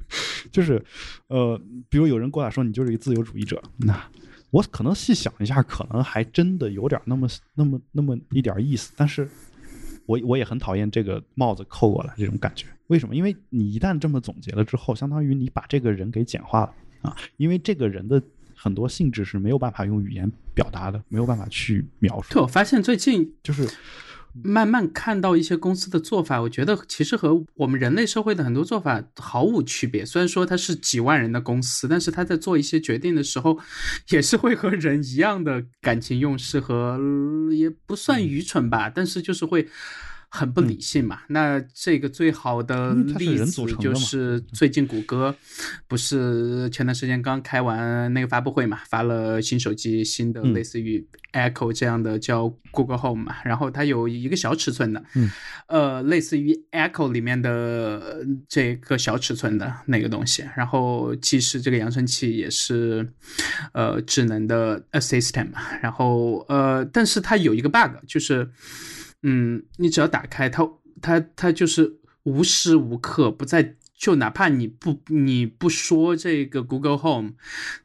就是呃，比如有人过来说你就是一个自由主义者，那我可能细想一下，可能还真的有点那么那么那么一点意思，但是我我也很讨厌这个帽子扣过来这种感觉。为什么？因为你一旦这么总结了之后，相当于你把这个人给简化了啊，因为这个人的很多性质是没有办法用语言表达的，没有办法去描述对，，我发现最近就是慢慢看到一些公司的做法，我觉得其实和我们人类社会的很多做法毫无区别。虽然说它是几万人的公司，但是他在做一些决定的时候，也是会和人一样的感情用事和也不算愚蠢吧，但是就是会。很不理性嘛？那这个最好的例子就是最近谷歌不是前段时间刚开完那个发布会嘛，发了新手机，新的嗯。类似于 Echo 这样的叫 Google Home 嘛，然后它有一个小尺寸的，嗯，呃，类似于 Echo 里面的呃这个小尺寸的那个东西，然后其实这个扬声器，也是呃智能的 Assistant 嘛，然后呃，但是它有一个 bug，就是嗯，你只要打开它，它它就是无时无刻不在。就哪怕你不你不说这个 Google Home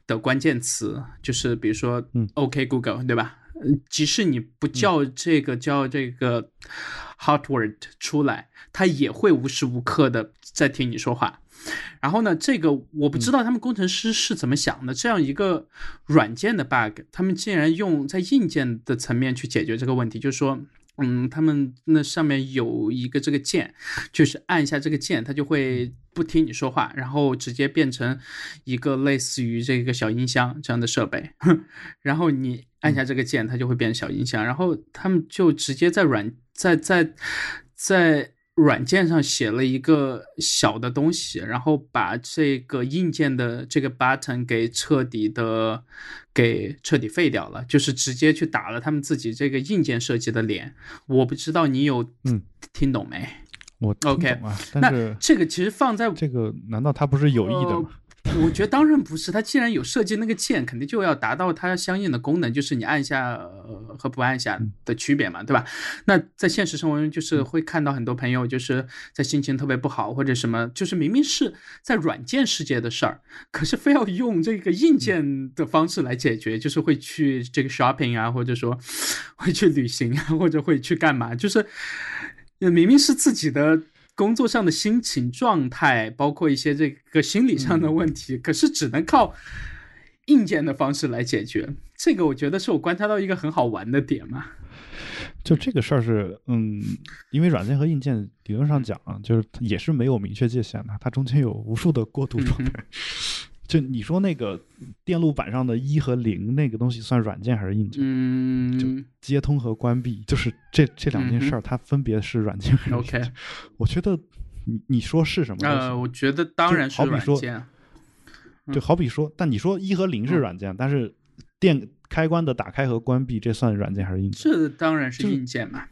的关键词，就是比如说嗯 OK Google，对吧？呃即使你不叫这个、叫这个 hot word 出来，它也会无时无刻的在听你说话。然后呢，这个我不知道他们工程师是怎么想的，这样一个软件的 bug，他们竟然用在硬件的层面去解决这个问题，就是说。嗯，他们那上面有一个这个键，就是按一下这个键，它就会不听你说话，然后直接变成一个类似于这个小音箱这样的设备。(laughs) 然后你按下这个键，它就会变成小音箱。然后他们就直接在软在在在软件上写了一个小的东西，然后把这个硬件的这个 button 给彻底的给彻底废掉了，就是直接去打了他们自己这个硬件设计的脸。我不知道你有嗯听懂没？我听 OK，啊，但那是这个其实放在这个难道他不是有意的吗？我觉得当然不是，它既然有设计那个键，肯定就要达到它相应的功能，就是你按下、呃、和不按下的区别嘛，对吧？那在现实生活中，就是会看到很多朋友就是在心情特别不好或者什么，就是明明是在软件世界的事儿，可是非要用这个硬件的方式来解决，就是会去这个 shopping 啊，或者说会去旅行啊，或者会去干嘛，就是明明是自己的。工作上的心情状态，包括一些这个心理上的问题，可是只能靠硬件的方式来解决。这个我觉得是我观察到一个很好玩的点嘛。就这个事儿是，嗯，因为软件和硬件理论上讲啊，就是也是没有明确界限的，它中间有无数的过渡状态。就你说那个电路板上的一和零那个东西算软件还是硬件？嗯，就接通和关闭，就是这这两件事儿，它分别是软件还是硬件 OK，我觉得你你说是什么？呃，我觉得当然是好比说软件。就好比说，但你说一和零是软件，但是电开关的打开和关闭，这算软件还是硬件？这当然是硬件嘛。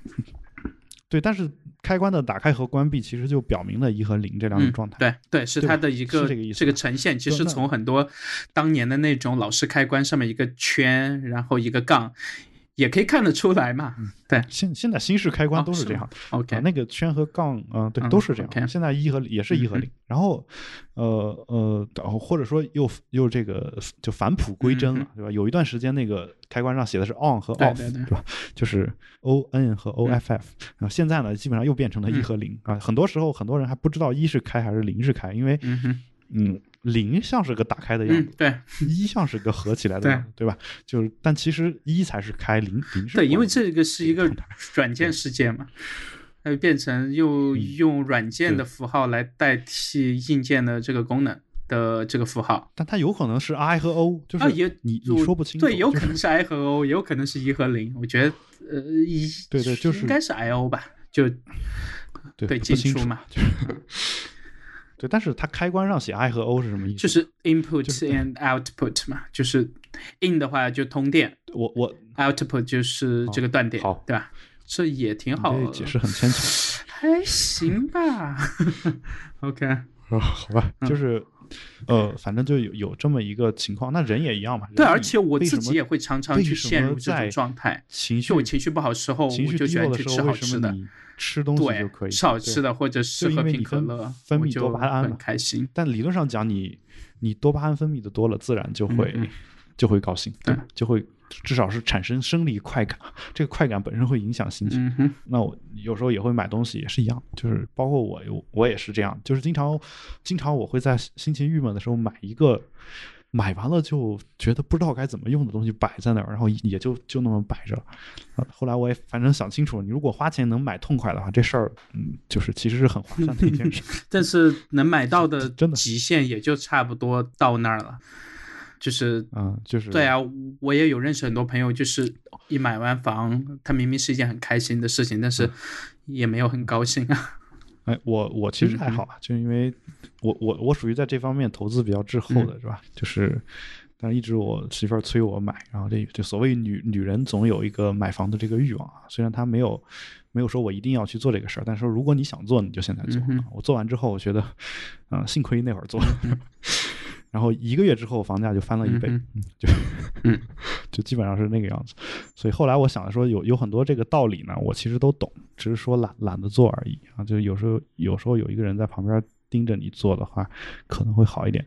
对，但是开关的打开和关闭其实就表明了一和零这两种嗯状态。，对对，是它的一个是这个意思这个呈现，其实从很多当年的那种老式开关上面一个圈，然后一个杠，也可以看得出来嘛。对。现现在新式开关都是这样，，OK，啊，那个圈和杠，嗯、对，嗯都是这样。现在一和也是一和嗯零，然后，呃呃，然后或者说又又这个就返璞归真了，嗯对吧？有一段时间那个开关上写的是 on 和 off，对对。吧？就是 o n 和 o f f，、然后现在呢，基本上又变成了一嗯。和零、啊。很多时候很多人还不知道一是开还是零是开，因为嗯，零像是个打开的样子，，嗯对一像是个合起来的样子，对吧？就是但其实一才是开，零零是对，因为这个是一个软件世界嘛，它就变成又嗯用软件的符号来代替硬件的这个功能的这个符号。但它有可能是 I 和 O，就是啊也你我你说不清楚，对，有可能是 I 和 O，也有可能是一和零。我觉得，呃，一对对就是应该是 I O 吧，就对对不清楚进出嘛，(laughs) 对，但是它开关上写 I 和 O 是什么意思？就是 input 就 and output 嘛，就是 in 的话就通电我我，output 就是这个断电，好对吧？这也挺好解释很牵强。还行吧。OK，(laughs) 哦，好吧，嗯就是，呃，反正就有有这么一个情况，那人也一样嘛。对，而且我自己也会常常去陷入这种状态。情绪就我情绪不好的时候，情绪我就喜低落的时候，欢去吃好为吃的，什么你吃东西就可，以吃好吃的或者是喝瓶可乐，分泌多巴胺很嘛开心。但理论上讲，你你多巴胺分泌的多了，自然就会、就会高兴，对对吧，就会至少是产生生理快感，这个快感本身会影响心情。嗯，那我有时候也会买东西，也是一样，就是包括我，我也是这样，就是经常经常我会在心情郁闷的时候买一个。买完了就觉得不知道该怎么用的东西摆在那儿，然后也就就那么摆着。啊，后来我也反正想清楚，你如果花钱能买痛快的话，这事儿嗯，就是其实是很划算的一件事。(laughs) 但是能买到的真的极限也就差不多到那儿了，就是嗯，就是对啊，我也有认识很多朋友，就是一买完房，他明明是一件很开心的事情，但是也没有很高兴啊。哎，我我其实还好吧，就因为我我我属于在这方面投资比较滞后的，是吧？就是，但是一直我媳妇儿催我买，然后这这所谓女女人总有一个买房的这个欲望啊，虽然她没有没有说我一定要去做这个事儿，但是说如果你想做，你就现在做。嗯我做完之后，我觉得，啊、幸亏那会儿做。(laughs) 然后一个月之后，房价就翻了一倍，就，嗯，(laughs) 就基本上是那个样子。所以后来我想着说有，有很多这个道理呢，我其实都懂，只是说懒懒得做而已啊。就有时候有时候有一个人在旁边盯着你做的话，可能会好一点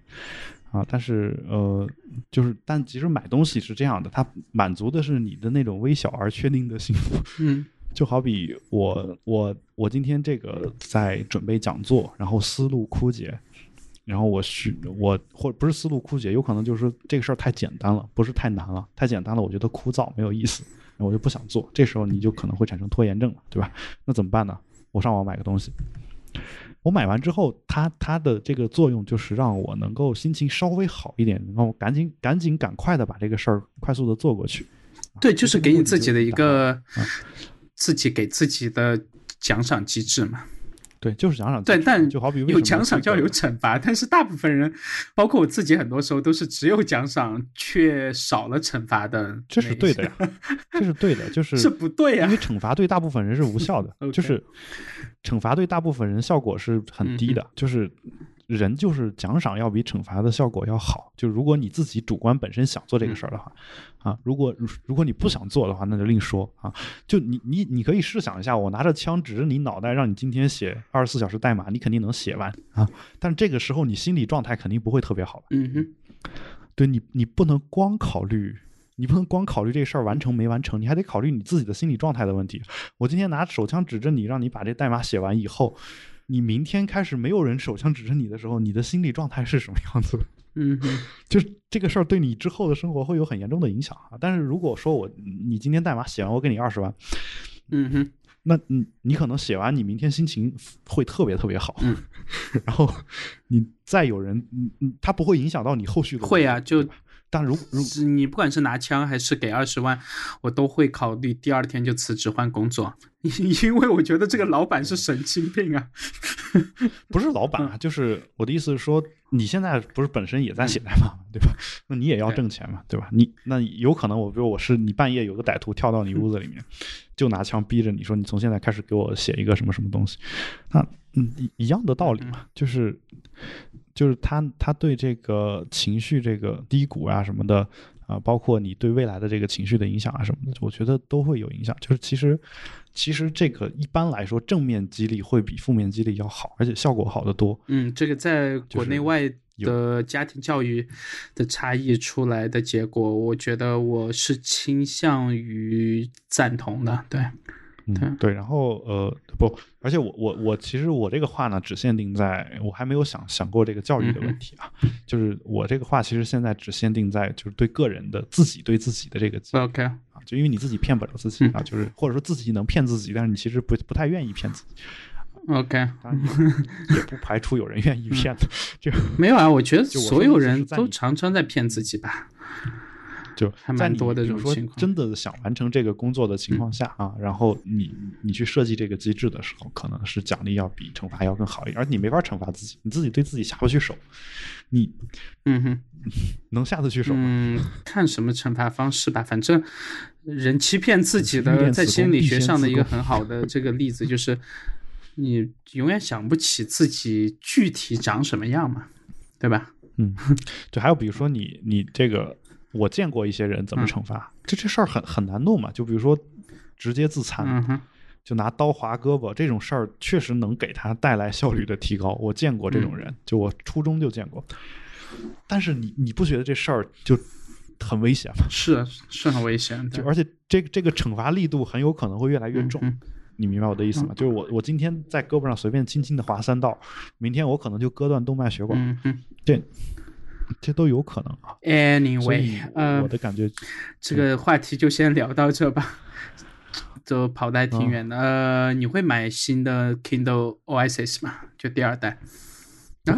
啊。但是呃，就是但其实买东西是这样的，它满足的是你的那种微小而确定的幸福。嗯 (laughs) 就好比我我我今天这个在准备讲座，然后思路枯竭，然后我需我或者不是思路枯竭，有可能就是说这个事儿太简单了，不是太难了，太简单了，我觉得枯燥没有意思，我就不想做。这时候你就可能会产生拖延症了，对吧？那怎么办呢？我上网买个东西，我买完之后，它它的这个作用就是让我能够心情稍微好一点，然后赶紧赶紧赶快的把这个事儿快速的做过去。对，就是给你自己的一个自己给自己的奖赏机制嘛。对，就是奖赏。对，但就好比有奖赏就要有惩罚，但是大部分人，包括我自己，很多时候都是只有奖赏却少了惩罚的。这是对的呀，这是对的，就是 (laughs) 是不对呀，因为惩罚对大部分人是无效的，(laughs) 就是惩罚对大部分人效果是很低的，就是。人就是奖赏要比惩罚的效果要好。就如果你自己主观本身想做这个事儿的话，啊，如果如果你不想做的话，那就另说啊。就你你你可以试想一下，我拿着枪指着你脑袋，让你今天写二十四小时代码，你肯定能写完啊。但是这个时候你心理状态肯定不会特别好。嗯哼，对你你不能光考虑，你不能光考虑这事儿完成没完成，你还得考虑你自己的心理状态的问题。我今天拿手枪指着你，让你把这代码写完以后。你明天开始没有人手枪指着你的时候，你的心理状态是什么样子？(laughs) 嗯，就是这个事儿对你之后的生活会有很严重的影响啊。但是如果说我你今天代码写完，我给你二十万，嗯哼，那你你可能写完，你明天心情会特别特别好。嗯，(laughs) 然后你再有人，嗯嗯，他不会影响到你后续的。会啊，就。但如如你不管是拿枪还是给二十万，我都会考虑第二天就辞职换工作，(laughs) 因为我觉得这个老板是神经病啊！(laughs) 不是老板啊，就是我的意思是说，你现在不是本身也在写代码吗？对吧？那你也要挣钱嘛，对吧？你那有可能，我比如我是你半夜有个歹徒跳到你屋子里面，(laughs) 就拿枪逼着你说，你从现在开始给我写一个什么什么东西，那嗯一样的道理嘛，就是。就是他，他对这个情绪、这个低谷啊什么的，啊，包括你对未来的这个情绪的影响啊什么的，我觉得都会有影响。就是其实，其实这个一般来说，正面激励会比负面激励要好，而且效果好得多。嗯，这个在国内外的家庭教育的差异出来的结果，我觉得我是倾向于赞同的。对。嗯，对，然后呃不，而且我我我其实我这个话呢，只限定在我还没有想想过这个教育的问题啊，就是我这个话其实现在只限定在就是对个人的自己对自己的这个 OK 啊，就因为你自己骗不了自己啊，就是或者说自己能骗自己，但是你其实不不太愿意骗自己，OK，也不排除有人愿意骗的，就没有啊，我觉得所有人都常常在骗自己吧。就在你比如说真的想完成这个工作的情况下啊，然后你你去设计这个机制的时候，可能是奖励要比惩罚要更好一点，而你没法惩罚自己，你自己对自己下不去手，你嗯哼，(laughs) 能下得去手吗？嗯，看什么惩罚方式吧，反正人欺骗自己的，在心理学上的一个很好的这个例子就是，你永远想不起自己具体长什么样嘛，对吧？嗯，就还有比如说你你这个。我见过一些人怎么惩罚，这这事儿很很难弄嘛。就比如说，直接自残，就拿刀划胳膊这种事儿，确实能给他带来效率的提高。我见过这种人，就我初中就见过。但是你你不觉得这事儿就很危险吗？是是很危险，就而且这个这个惩罚力度很有可能会越来越重。你明白我的意思吗？就是我我今天在胳膊上随便轻轻的划三道，明天我可能就割断动脉血管。嗯这。这都有可能啊。Anyway，呃，我的感觉，这个话题就先聊到这吧，(laughs) 就跑的还挺远的。呃，你会买新的 Kindle Oasis 吗？就第二代？啊，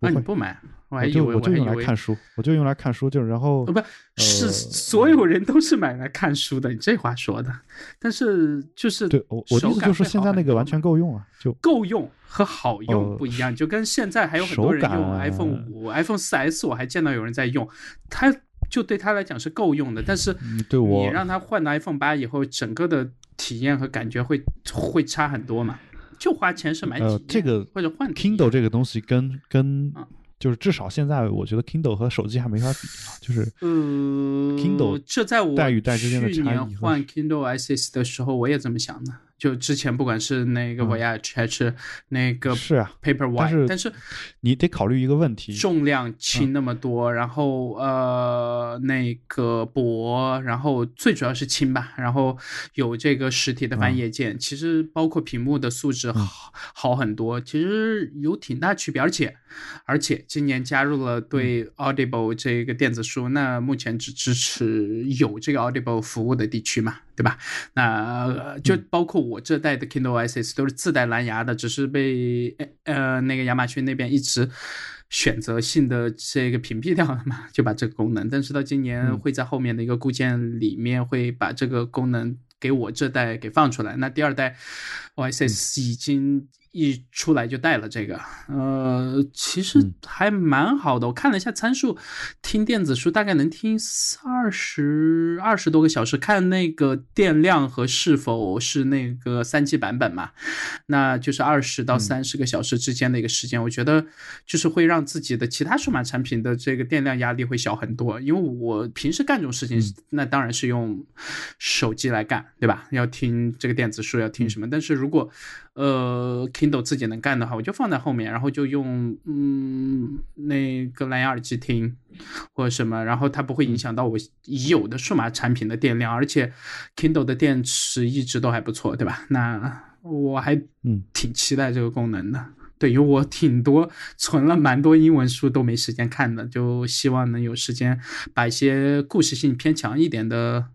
那你不买？我还以为我就用来看书，我就用来看书，就是然后不是所有人都是买来看书的，你这话说的。但是就是对我我的意思就是现在那个完全够用啊，就够用和好用不一样，就跟现在还有很多人用 iPhone 五、iPhone 四 S，我还见到有人在用，他就对他来讲是够用的。但是对我你让他换到 iPhone 八以后，整个的体验和感觉会会差很多嘛？就花钱是买体验，这个或者换 Kindle 这个东西跟跟。就是至少现在，我觉得 Kindle 和手机还没法比啊。就是嗯，Kindle 这在我代与代之间的差异。去年换 Kindle SS 的时候，我也这么想的。就之前不管是那个 Voyage 还是那个是啊 Paper White，但是你得考虑一个问题，重量轻那么多，然后呃那个薄，然后最主要是轻吧，然后有这个实体的翻页键，其实包括屏幕的素质好好很多，其实有挺大区别，而且而且今年加入了对 Audible 这个电子书，那目前只支持有这个 Audible 服务的地区嘛。对吧？那就包括我这代的 Kindle Oasis 都是自带蓝牙的，只是被呃那个亚马逊那边一直选择性的这个屏蔽掉了嘛，就把这个功能。但是到今年会在后面的一个固件里面会把这个功能。给我这代给放出来。那第二代 OSS 已经。一出来就带了这个，呃，其实还蛮好的。我看了一下参数，听电子书大概能听二十二十多个小时。看那个电量和是否是那个三 G 版本嘛，那就是二十到三十个小时之间的一个时间。我觉得就是会让自己的其他数码产品的这个电量压力会小很多。因为我平时干这种事情，那当然是用手机来干，对吧？要听这个电子书，要听什么？但是如果呃，Kindle 自己能干的话，我就放在后面，然后就用嗯那个蓝牙耳机听或者什么，然后它不会影响到我已有的数码产品的电量，而且 Kindle 的电池一直都还不错，对吧？那我还嗯挺期待这个功能的。对，于我挺多存了蛮多英文书都没时间看的，就希望能有时间把一些故事性偏强一点的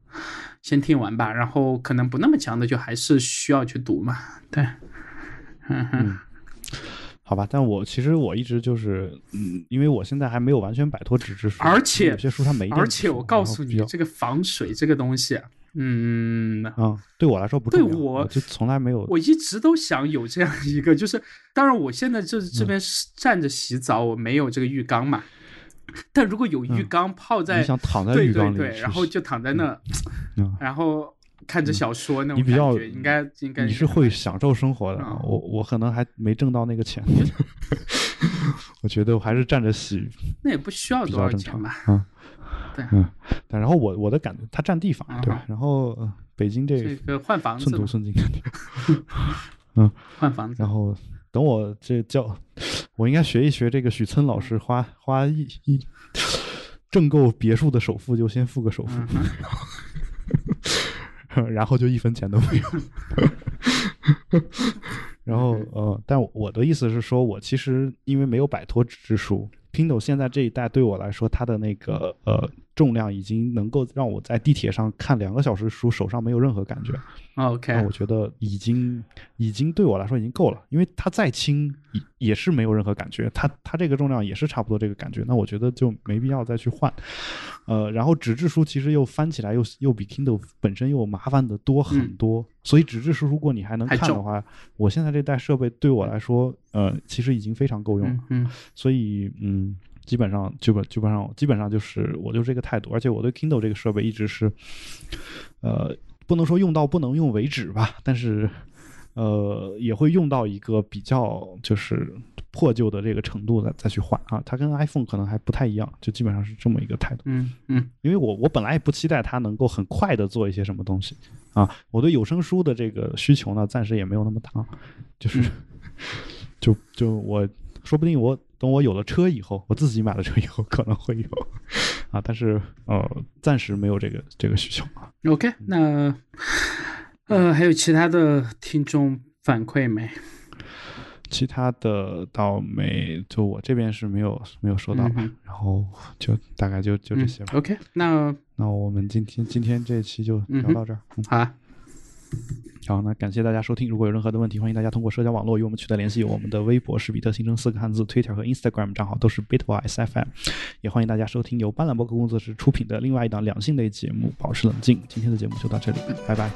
先听完吧，然后可能不那么强的就还是需要去读嘛。对。嗯哼，好吧，但我其实我一直就是，嗯，因为我现在还没有完全摆脱纸质书，而且有些书它没，而且我告诉你，这个防水这个东西，嗯啊，对我来说不对，我就从来没有，我一直都想有这样一个，就是当然我现在这这边站着洗澡，我没有这个浴缸嘛，(laughs) 但如果有浴缸泡在，你想躺在浴缸里，对，然后就躺在那，(tsk) 然后。看着小说那种感觉，应该应该你是会享受生活的。我我可能还没挣到那个钱，(laughs) 我觉得我还是站着洗，那也不需要多少钱吧？嗯，对，嗯。但然后我我的感觉，它占地方，对。然后北京这个换房子，寸土寸金。(laughs) 嗯，换房子。然后等我这教，我应该学一学这个许村老师，花花一一挣够别墅的首付，就先付个首付。(laughs) 然后就一分钱都没有，然后呃，但我的意思是说，我其实因为没有摆脱纸质书，Kindle 现在这一代对我来说，它的那个呃。重量已经能够让我在地铁上看两个小时书，手上没有任何感觉。OK，那我觉得已经已经对我来说已经够了，因为它再轻也也是没有任何感觉。它它这个重量也是差不多这个感觉。那我觉得就没必要再去换。呃，然后纸质书其实又翻起来又又比 Kindle 本身又麻烦的多很多。所以纸质书如果你还能看的话，我现在这代设备对我来说，呃，其实已经非常够用了。嗯，所以嗯。基本上，基本基本上，基本上就是我就是这个态度，而且我对 Kindle 这个设备一直是，呃，不能说用到不能用为止吧，但是，呃，也会用到一个比较就是破旧的这个程度再再去换啊。它跟 iPhone 可能还不太一样，就基本上是这么一个态度。嗯嗯，因为我我本来也不期待它能够很快的做一些什么东西啊。我对有声书的这个需求呢，暂时也没有那么大，就是，就就我说不定我。等我有了车以后，我自己买了车以后可能会有，啊，但是呃，暂时没有这个这个需求啊。OK，那呃，还有其他的听众反馈没？其他的倒没，就我这边是没有没有收到吧。然后就大概就就这些吧。OK，那那我们今天今天这期就聊到这儿。好。好，那感谢大家收听。如果有任何的问题，欢迎大家通过社交网络与我们取得联系。我们的微博是比特新生四个汉字，Twitter 和 Instagram 账号都是 BitWiseFM。也欢迎大家收听由斑斓博客工作室出品的另外一档两性类节目《保持冷静》。今天的节目就到这里，拜拜。